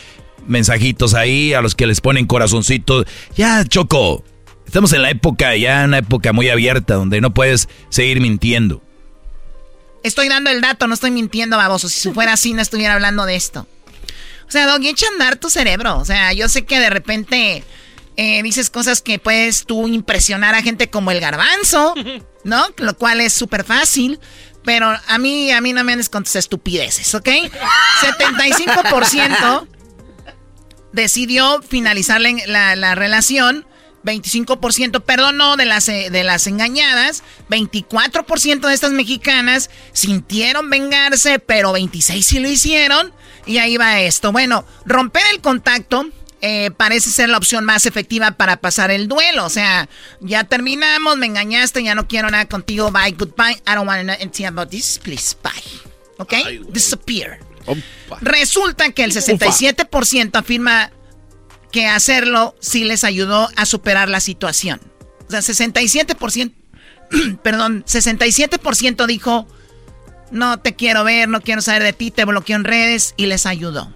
mensajitos ahí, a los que les ponen corazoncitos. Ya, Choco, estamos en la época, ya una época muy abierta, donde no puedes seguir mintiendo. Estoy dando el dato, no estoy mintiendo, baboso. Si fuera así, no estuviera hablando de esto. O sea, Doggy, echa a andar tu cerebro. O sea, yo sé que de repente eh, dices cosas que puedes tú impresionar a gente como el garbanzo, ¿no? Lo cual es súper fácil. Pero a mí, a mí no me andes con tus estupideces, ¿ok? 75% decidió finalizar la, la- la relación. 25% perdonó de las, eh, de las engañadas. 24% de estas mexicanas sintieron vengarse, pero 26 sí lo hicieron. Y ahí va esto. Bueno, romper el contacto eh, parece ser la opción más efectiva para pasar el duelo. O sea, ya terminamos, me engañaste, ya no quiero nada contigo. Bye, goodbye. I don't want to know anything about this. Please, bye. ¿Ok? Disappear. Resulta que el 67% afirma que hacerlo sí les ayudó a superar la situación. O sea, 67%, perdón, 67% dijo, no te quiero ver, no quiero saber de ti, te bloqueo en redes y les ayudó.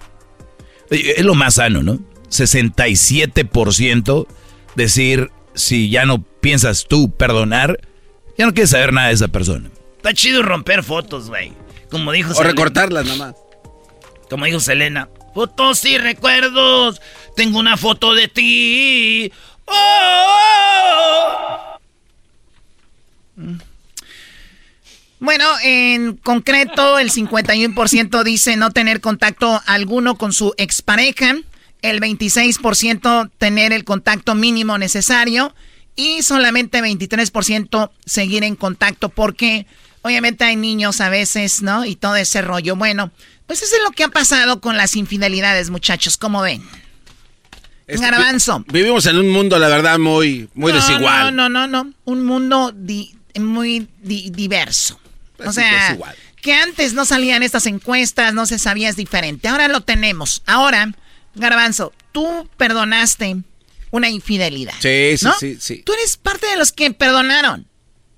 Eh, Es lo más sano, ¿no? 67% decir, si ya no piensas tú perdonar, ya no quieres saber nada de esa persona. Está chido romper fotos, güey. Como dijo O recortarlas nada más. Como dijo Selena. Fotos y recuerdos. Tengo una foto de ti. ¡Oh! Bueno, en concreto, el 51% dice no tener contacto alguno con su expareja, el 26% tener el contacto mínimo necesario y solamente 23% seguir en contacto porque obviamente hay niños a veces, ¿no? Y todo ese rollo. Bueno, pues eso es lo que ha pasado con las infidelidades, muchachos, ¿cómo ven? Este, Garbanzo. vi- Vivimos en un mundo, la verdad, muy, muy No, desigual. No, no, no, no. Un mundo di- muy di- diverso. O Pues sea, desigual. que antes no salían estas encuestas, no se sabía es diferente. Ahora lo tenemos. Ahora, Garbanzo, tú perdonaste una infidelidad. Sí, sí, ¿no? sí, sí. Tú eres parte de los que perdonaron.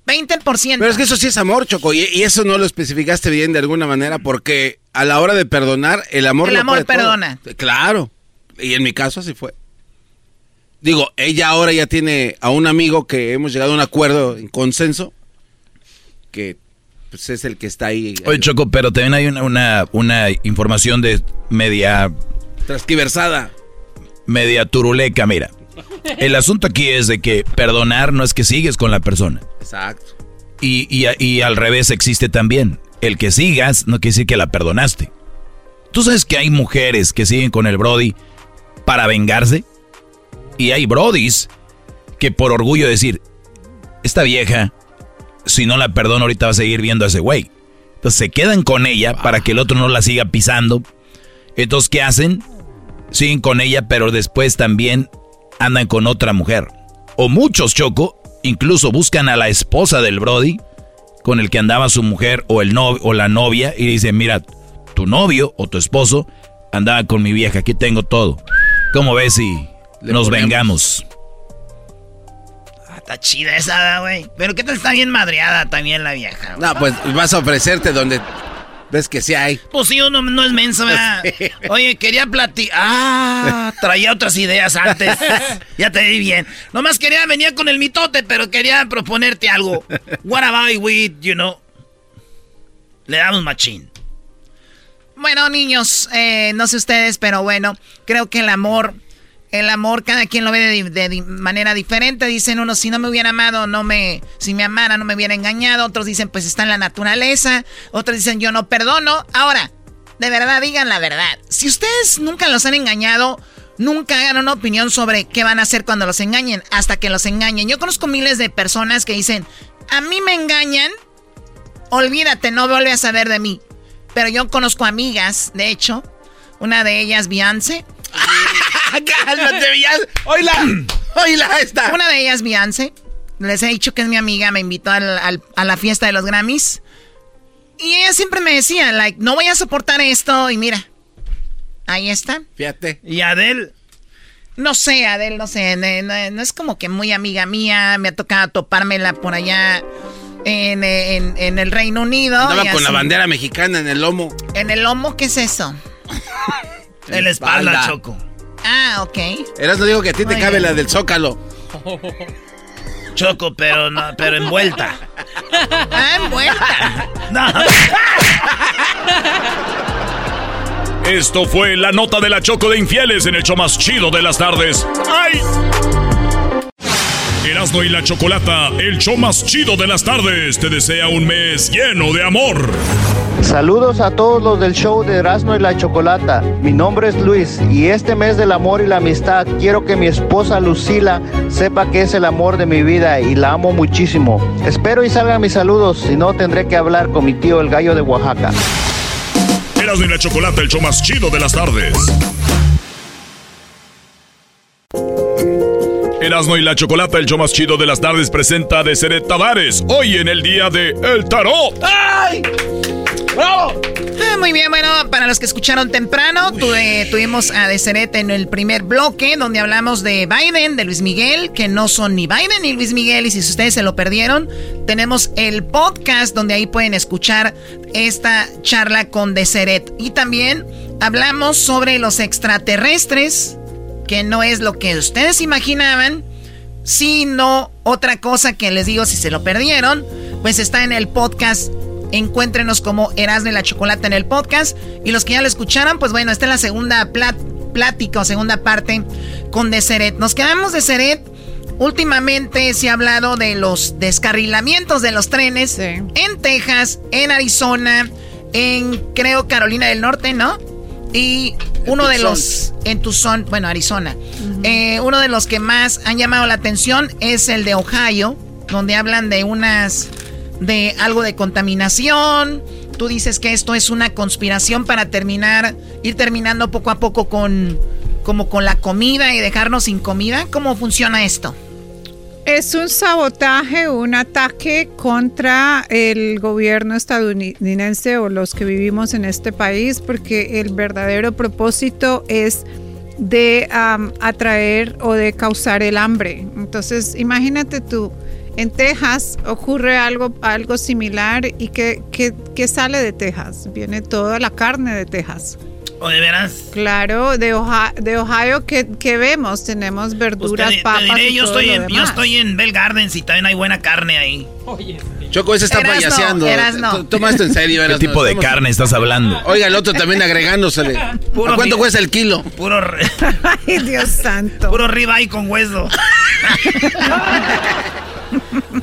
20%. Pero es que eso sí es amor, Choco, y, y eso no lo especificaste bien de alguna manera, porque a la hora de perdonar, el amor El lo amor todo. perdona. Claro, y en mi caso así fue. Digo, ella ahora ya tiene a un amigo que hemos llegado a un acuerdo en consenso, que pues, es el que está ahí. Oye, Choco, pero también hay una, una, una información de media... Transquiversada. Media turuleca, mira. El asunto aquí es de que perdonar no es que sigues con la persona. Exacto. Y, y, y al revés existe también. el que sigas no quiere decir que la perdonaste. ¿Tú sabes que hay mujeres que siguen con el Brody para vengarse? Y hay Brodis que por orgullo decir, esta vieja, si no la perdono ahorita va a seguir viendo a ese güey. Entonces se quedan con ella para que el otro no la siga pisando. Entonces, ¿qué hacen? Siguen con ella, pero después también andan con otra mujer. O muchos, Choco, incluso buscan a la esposa del Brody con el que andaba su mujer o, el novio, o la novia y dicen, mira, tu novio o tu esposo andaba con mi vieja, aquí tengo todo. ¿Cómo ves si nos vengamos? Ah, está chida esa, güey. Pero ¿qué tal está bien madreada también la vieja? No, pues vas a ofrecerte donde ves que sí hay. Pues sí, uno no es menso, ¿verdad? Oye, quería platicar. Ah, traía otras ideas antes. ya te di bien. Nomás quería, venía con el mitote, pero quería proponerte algo. What about we, you know? Le damos machín. Bueno, niños, eh, no sé ustedes, pero bueno, creo que el amor, el amor, cada quien lo ve de, manera diferente. Dicen unos, si no me hubiera amado, no me, si me amara, no me hubiera engañado. Otros dicen, pues está en la naturaleza. Otros dicen, yo no perdono. Ahora, de verdad, digan la verdad. Si ustedes nunca los han engañado, nunca hagan una opinión sobre qué van a hacer cuando los engañen, hasta que los engañen. Yo conozco miles de personas que dicen, a mí me engañan, olvídate, no vuelve a saber de mí. Pero yo conozco amigas, de hecho, una de ellas, Beyoncé. ¡Cálmate, Beyoncé! ¡Oila! ¡Oila esta! Una de ellas, Beyoncé. Les he dicho que es mi amiga, me invitó al, al, a la fiesta de los Grammys. Y ella siempre me decía, like, no voy a soportar esto. Y mira, ahí está. Fíjate. ¿Y Adele? No sé, Adele, no sé. No, no, no es como que muy amiga mía. Me ha tocado topármela por allá en, en, en, el Reino Unido. Andaba con la bandera mexicana en el lomo. ¿En el lomo qué es eso? en la espalda, Choco. Ah, ok. Eras no digo que a ti te cabe la del Zócalo. Choco, pero no, pero envuelta. ah, envuelta. No. Esto fue la nota de la Choco de Infieles en el show más chido de las tardes. ¡Ay! Erasmo y la Chocolata, el show más chido de las tardes, te desea un mes lleno de amor. Saludos a todos los del show de Erasmo y la Chocolata. Mi nombre es Luis y este mes del amor y la amistad quiero que mi esposa Lucila sepa que es el amor de mi vida y la amo muchísimo. Espero y salgan mis saludos, si no tendré que hablar con mi tío el gallo de Oaxaca. Erasmo y la Chocolata, el show más chido de las tardes. Erasmo y la Chocolata, el show más chido de las tardes, presenta a Deseret Tavares, hoy en el día de El Tarot. ¡Ay! ¡Bravo! Ah, muy bien, bueno, para los que escucharon temprano, tuve, tuvimos a Deseret en el primer bloque, donde hablamos de Biden, de Luis Miguel, que no son ni Biden ni Luis Miguel, y si ustedes se lo perdieron, tenemos el podcast donde ahí pueden escuchar esta charla con Deseret. Y también hablamos sobre los extraterrestres, que no es lo que ustedes imaginaban, sino otra cosa que les digo si se lo perdieron, pues está en el podcast. Encuéntrenos como Erasmo y la Chocolata en el podcast. Y los que ya lo escucharon, pues bueno, esta es la segunda plat plática o segunda parte con Deseret. Nos quedamos de Seret. Últimamente se ha hablado de los descarrilamientos de los trenes sí. en Texas, en Arizona, en creo Carolina del Norte, ¿no? Y uno de los en Tucson, bueno, Arizona. Uh -huh. eh, uno de los que más han llamado la atención es el de Ohio, donde hablan de unas de algo de contaminación. Tú dices que esto es una conspiración para terminar, ir terminando poco a poco con como con la comida y dejarnos sin comida. ¿Cómo funciona esto? Es un sabotaje, un ataque contra el gobierno estadounidense o los que vivimos en este país, porque el verdadero propósito es de um, atraer o de causar el hambre. Entonces, imagínate tú, en Texas ocurre algo, algo similar y que, que, que sale de Texas, viene toda la carne de Texas. ¿O de veras? Claro, de, Ohio, de Ohio que, vemos, tenemos verduras, pues te, papas. Te diré, y yo, todo estoy lo en, yo estoy en Bell Gardens y también hay buena carne ahí. Oye. Choco, ese está Erasno, payaseando. Erasno. Toma esto en serio, ¿Qué tipo de carne estás hablando? Oiga, el otro también agregándosele. Puro ¿A cuánto cuesta el kilo? Puro. Ay, Dios santo. Puro ribeye con hueso.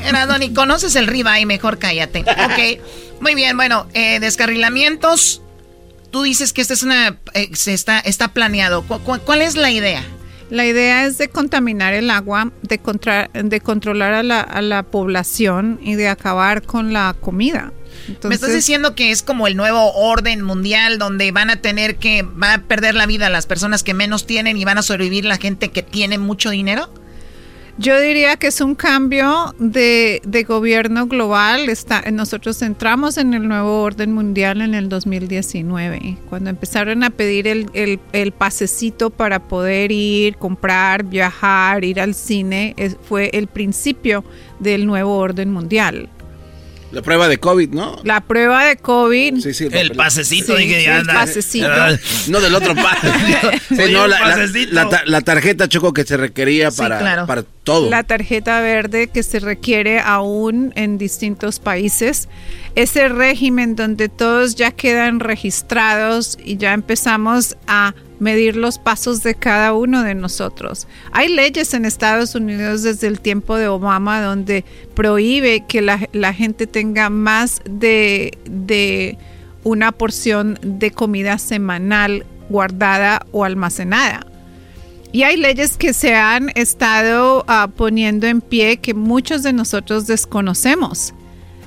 Era, Donny, ¿conoces el y Mejor cállate. Ok. Muy bien, bueno, eh, descarrilamientos. Tú dices que esta es una. Eh, se está, está planeado. ¿Cuál es la idea? La idea es de contaminar el agua, de, de controlar a la, a la, población y de acabar con la comida. Me estás diciendo que es como el nuevo orden mundial donde van a tener que, va a perder la vida las personas que menos tienen y van a sobrevivir la gente que tiene mucho dinero? Yo diría que es un cambio de, gobierno global. Está, nosotros entramos en el nuevo orden mundial en el 2019, cuando empezaron a pedir el, el, pasecito para poder ir, comprar, viajar, ir al cine. fue el principio del nuevo orden mundial. La prueba de COVID, ¿no? La prueba de COVID. Sí, sí, el, pasecito. dije, el pasecito. No del otro pase. no, la, tarjeta Choco que se requería para, para todo. La tarjeta verde que se requiere aún en distintos países. Ese régimen donde todos ya quedan registrados y ya empezamos a medir los pasos de cada uno de nosotros. Hay leyes en Estados Unidos desde el tiempo de Obama donde prohíbe que la, gente tenga más de, de una porción de comida semanal guardada o almacenada. Y hay leyes que se han estado ah, poniendo en pie que muchos de nosotros desconocemos.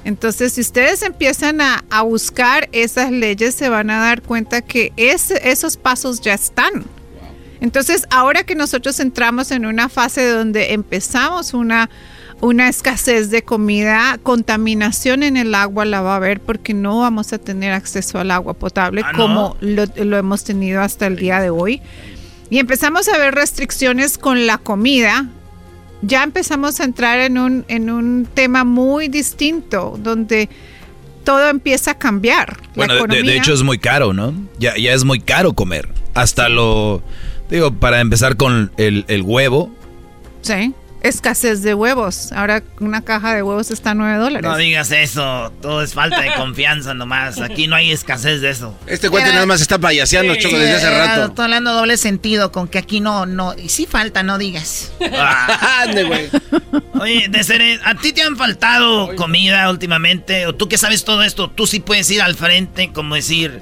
Entonces, si ustedes empiezan a, buscar esas leyes, se van a dar cuenta que esos pasos ya están. Entonces, ahora que nosotros entramos en una fase donde empezamos una, una escasez de comida, contaminación en el agua la va a haber porque no vamos a tener acceso al agua potable ah, como lo, lo hemos tenido hasta el día de hoy. Y empezamos a ver restricciones con la comida, ya empezamos a entrar en un, en un tema muy distinto, donde todo empieza a cambiar. Bueno, de, hecho es muy caro, ¿no? Ya, ya es muy caro comer. Hasta lo, digo, para empezar con el, el huevo. Sí escasez de huevos. Ahora una caja de huevos está a 9 dólares. No digas eso, todo es falta de confianza nomás. Aquí no hay escasez de eso. Este cuento nada más está payaseando, Choco, desde hace rato. Estoy hablando doble sentido con que aquí no, no, y sí falta, no digas. Ah. güey. Oye, de ¿a ti te han faltado comida últimamente? O tú que sabes todo esto, tú sí puedes ir al frente, como decir,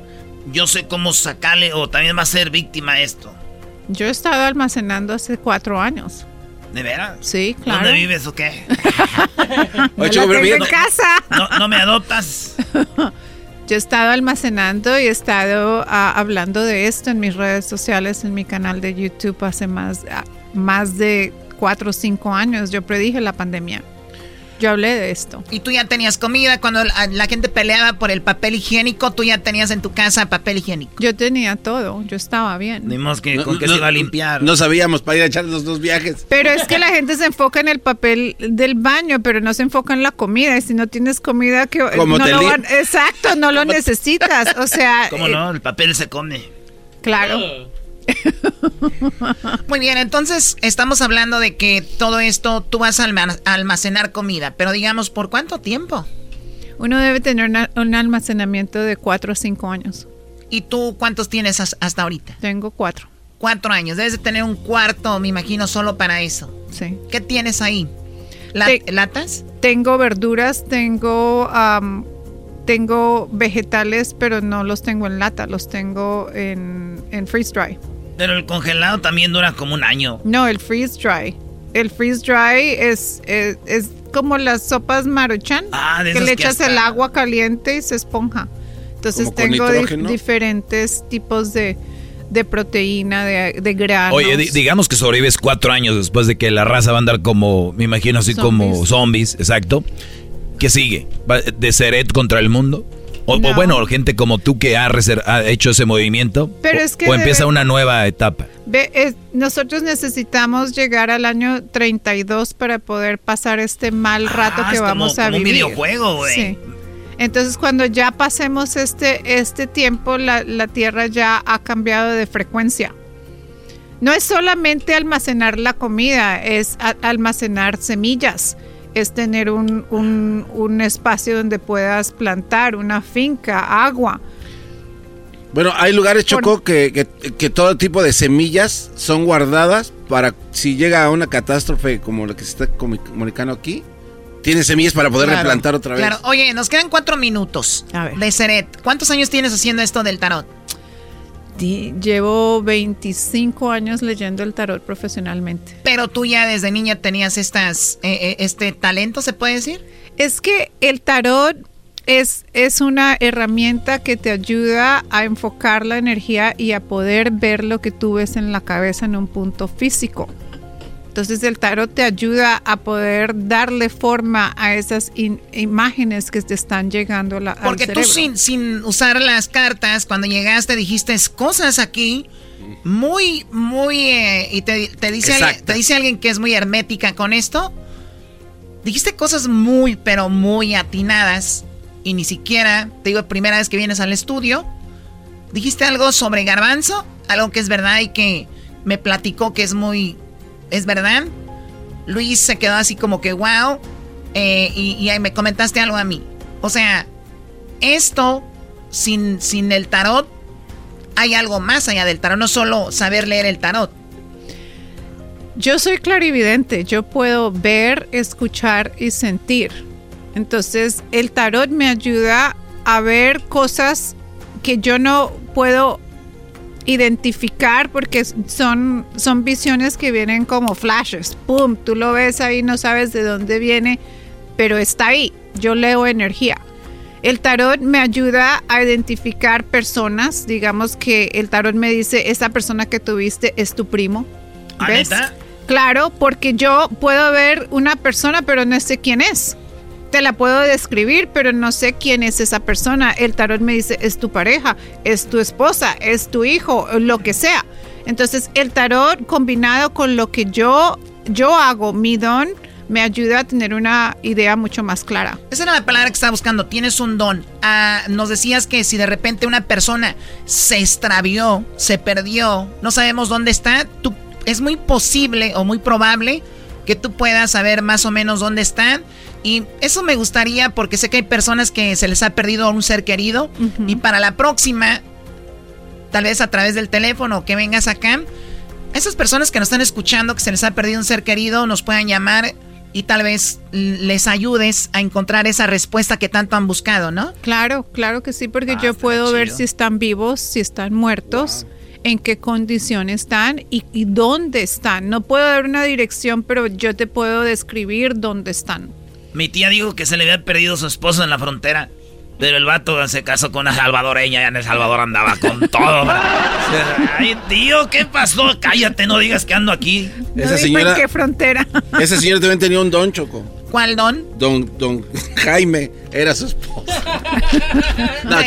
yo sé cómo sacarle, o también va a ser víctima esto. Yo he estado almacenando hace cuatro años. ¿De veras? Sí, claro. ¿Dónde vives o qué? en casa. No, me adoptas. Yo he estado almacenando y he estado ah, hablando de esto en mis redes sociales, en mi canal de YouTube hace más, ah, más de cuatro o cinco años. Yo predije la pandemia. Yo hablé de esto. Y tú ya tenías comida cuando la, gente peleaba por el papel higiénico, tú ya tenías en tu casa papel higiénico. Yo tenía todo, yo estaba bien. Dimos que con qué se iba a limpiar. No sabíamos para ir a echar los dos viajes. Pero es que la gente se enfoca en el papel del baño, pero no se enfoca en la comida. Y si no tienes comida que no lo exacto, no lo necesitas. O sea, ¿cómo no? El papel se come. Claro. Muy bien, entonces estamos hablando de que todo esto tú vas a almacenar comida, pero digamos, ¿por cuánto tiempo? Uno debe tener un almacenamiento de cuatro o cinco años. ¿Y tú cuántos tienes hasta ahorita? Tengo cuatro. Cuatro años. Debes de tener un cuarto, me imagino, solo para eso. Sí. ¿Qué tienes ahí? ¿Latas? Tengo verduras, tengo, tengo vegetales, pero no los tengo en lata, los tengo en, en freeze dry. Pero el congelado también dura como un año. No, el freeze dry. El freeze dry es, es, como las sopas maruchan. Ah, que le echas el agua caliente y se esponja. Entonces tengo diferentes tipos de, de proteína, de, de granos. Oye, digamos que sobrevives cuatro años después de que la raza va a andar como, me imagino así como zombies, exacto. ¿Qué sigue? ¿De Seret contra el mundo? O, bueno, gente como tú que ha, ha hecho ese movimiento. Pero es que o empieza una nueva etapa. Ve, nosotros necesitamos llegar al año 32 para poder pasar este mal ah, rato que vamos a vivir. un videojuego, güey. Sí. Entonces, cuando ya pasemos este, este tiempo, la, la Tierra ya ha cambiado de frecuencia. No es solamente almacenar la comida, es almacenar semillas es tener un, un, espacio donde puedas plantar, una finca, agua. Bueno, hay lugares, Choco, que, que, todo tipo de semillas son guardadas para si llega a una catástrofe como la que se está comunicando aquí, Tiene semillas para poder replantar otra vez. Claro, oye, nos quedan cuatro minutos. A ver. De Seret, ¿cuántos años tienes haciendo esto del tarot? Llevo 25 años leyendo el tarot profesionalmente. Pero tú ya desde niña tenías estas, eh, eh, este talento, ¿se puede decir? Es que el tarot es, es una herramienta que te ayuda a enfocar la energía y a poder ver lo que tú ves en la cabeza en un punto físico. Entonces el tarot te ayuda a poder darle forma a esas imágenes que te están llegando a la, Porque tú sin, sin usar las cartas, cuando llegaste dijiste cosas aquí muy, muy... Eh, y te, dice alguien, te dice alguien que es muy hermética con esto. Dijiste cosas muy, pero muy atinadas. Y ni siquiera, te digo, primera vez que vienes al estudio. Dijiste algo sobre garbanzo, algo que es verdad y que me platicó que es muy ¿es verdad? Luis se quedó así como que, wow, eh, y, me comentaste algo a mí. O sea, esto, sin, sin el tarot, hay algo más allá del tarot, no solo saber leer el tarot. Yo soy clarividente, yo puedo ver, escuchar y sentir. Entonces, el tarot me ayuda a ver cosas que yo no puedo identificar porque son, son visiones que vienen como flashes. ¡Pum! Tú lo ves ahí, no sabes de dónde viene, pero está ahí. Yo leo energía. El tarot me ayuda a identificar personas. Digamos que el tarot me dice, esa persona que tuviste es tu primo. ¿Ah, ¿Ves? Claro, porque yo puedo ver una persona, pero no sé quién es te la puedo describir, pero no sé quién es esa persona. El tarot me dice, es tu pareja, es tu esposa, es tu hijo, lo que sea. Entonces, el tarot combinado con lo que yo, yo hago, mi don, me ayuda a tener una idea mucho más clara. Esa era la palabra que estaba buscando. Tienes un don. Ah, nos decías que si de repente una persona se extravió, se perdió, no sabemos dónde está, tú, es muy posible o muy probable que tú puedas saber más o menos dónde están y eso me gustaría porque sé que hay personas que se les ha perdido un ser querido. Y para la próxima, tal vez a través del teléfono que vengas acá, esas personas que nos están escuchando que se les ha perdido un ser querido nos puedan llamar y tal vez les ayudes a encontrar esa respuesta que tanto han buscado, ¿no? Claro, claro que sí, porque yo puedo ver si están vivos, si están muertos. en qué condición están y, y, dónde están. No puedo dar una dirección, pero yo te puedo describir dónde están. Mi tía dijo que se le había perdido su esposo en la frontera. Pero el vato se casó con una salvadoreña y en El Salvador andaba con todo. Ay, tío, ¿qué pasó? Cállate, no digas que ando aquí. esa señora, ¿En qué frontera? Esa señora también tenía un don, Choco. ¿Cuál don? Don, don Jaime era su esposo. no,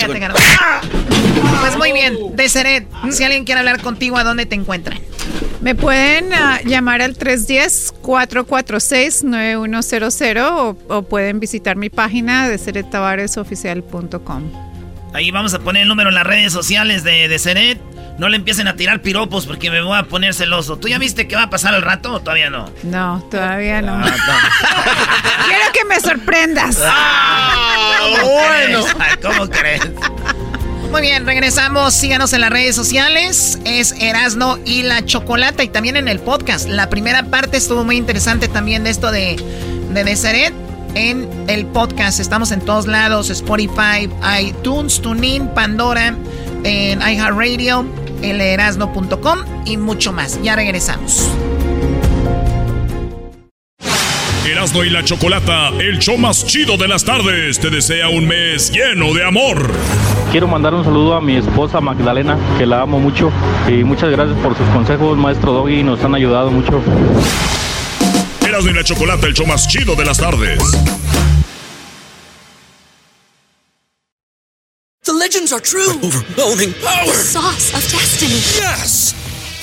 pues muy bien, Deseret, si alguien quiere hablar contigo, ¿a dónde te encuentran? Me pueden uh, llamar al 310-446-9100 o, o, pueden visitar mi página de seretabaresoficial.com. Ahí vamos a poner el número en las redes sociales de, de Seret. No le empiecen a tirar piropos porque me voy a poner celoso. ¿Tú ya viste qué va a pasar al rato o todavía no? No, todavía no. Ah, Quiero que me sorprendas. Ah, bueno. ¿Cómo crees? Muy bien, regresamos. Síganos en las redes sociales. Es Erasno y la Chocolata y también en el podcast. La primera parte estuvo muy interesante también de esto de, de Deseret. En el podcast estamos en todos lados: Spotify, iTunes, TuneIn, Pandora, en iHeartRadio, elerasno.com y mucho más. Ya regresamos. Erasno y la Chocolata, el show más chido de las tardes, te desea un mes lleno de amor. Quiero mandar un saludo a mi esposa Magdalena, que la amo mucho. Y muchas gracias por sus consejos, maestro Doggy, nos han ayudado mucho. Erasno y la Chocolata, el show más chido de las tardes. The legends are true. overwhelming power. The sauce of destiny. Yes.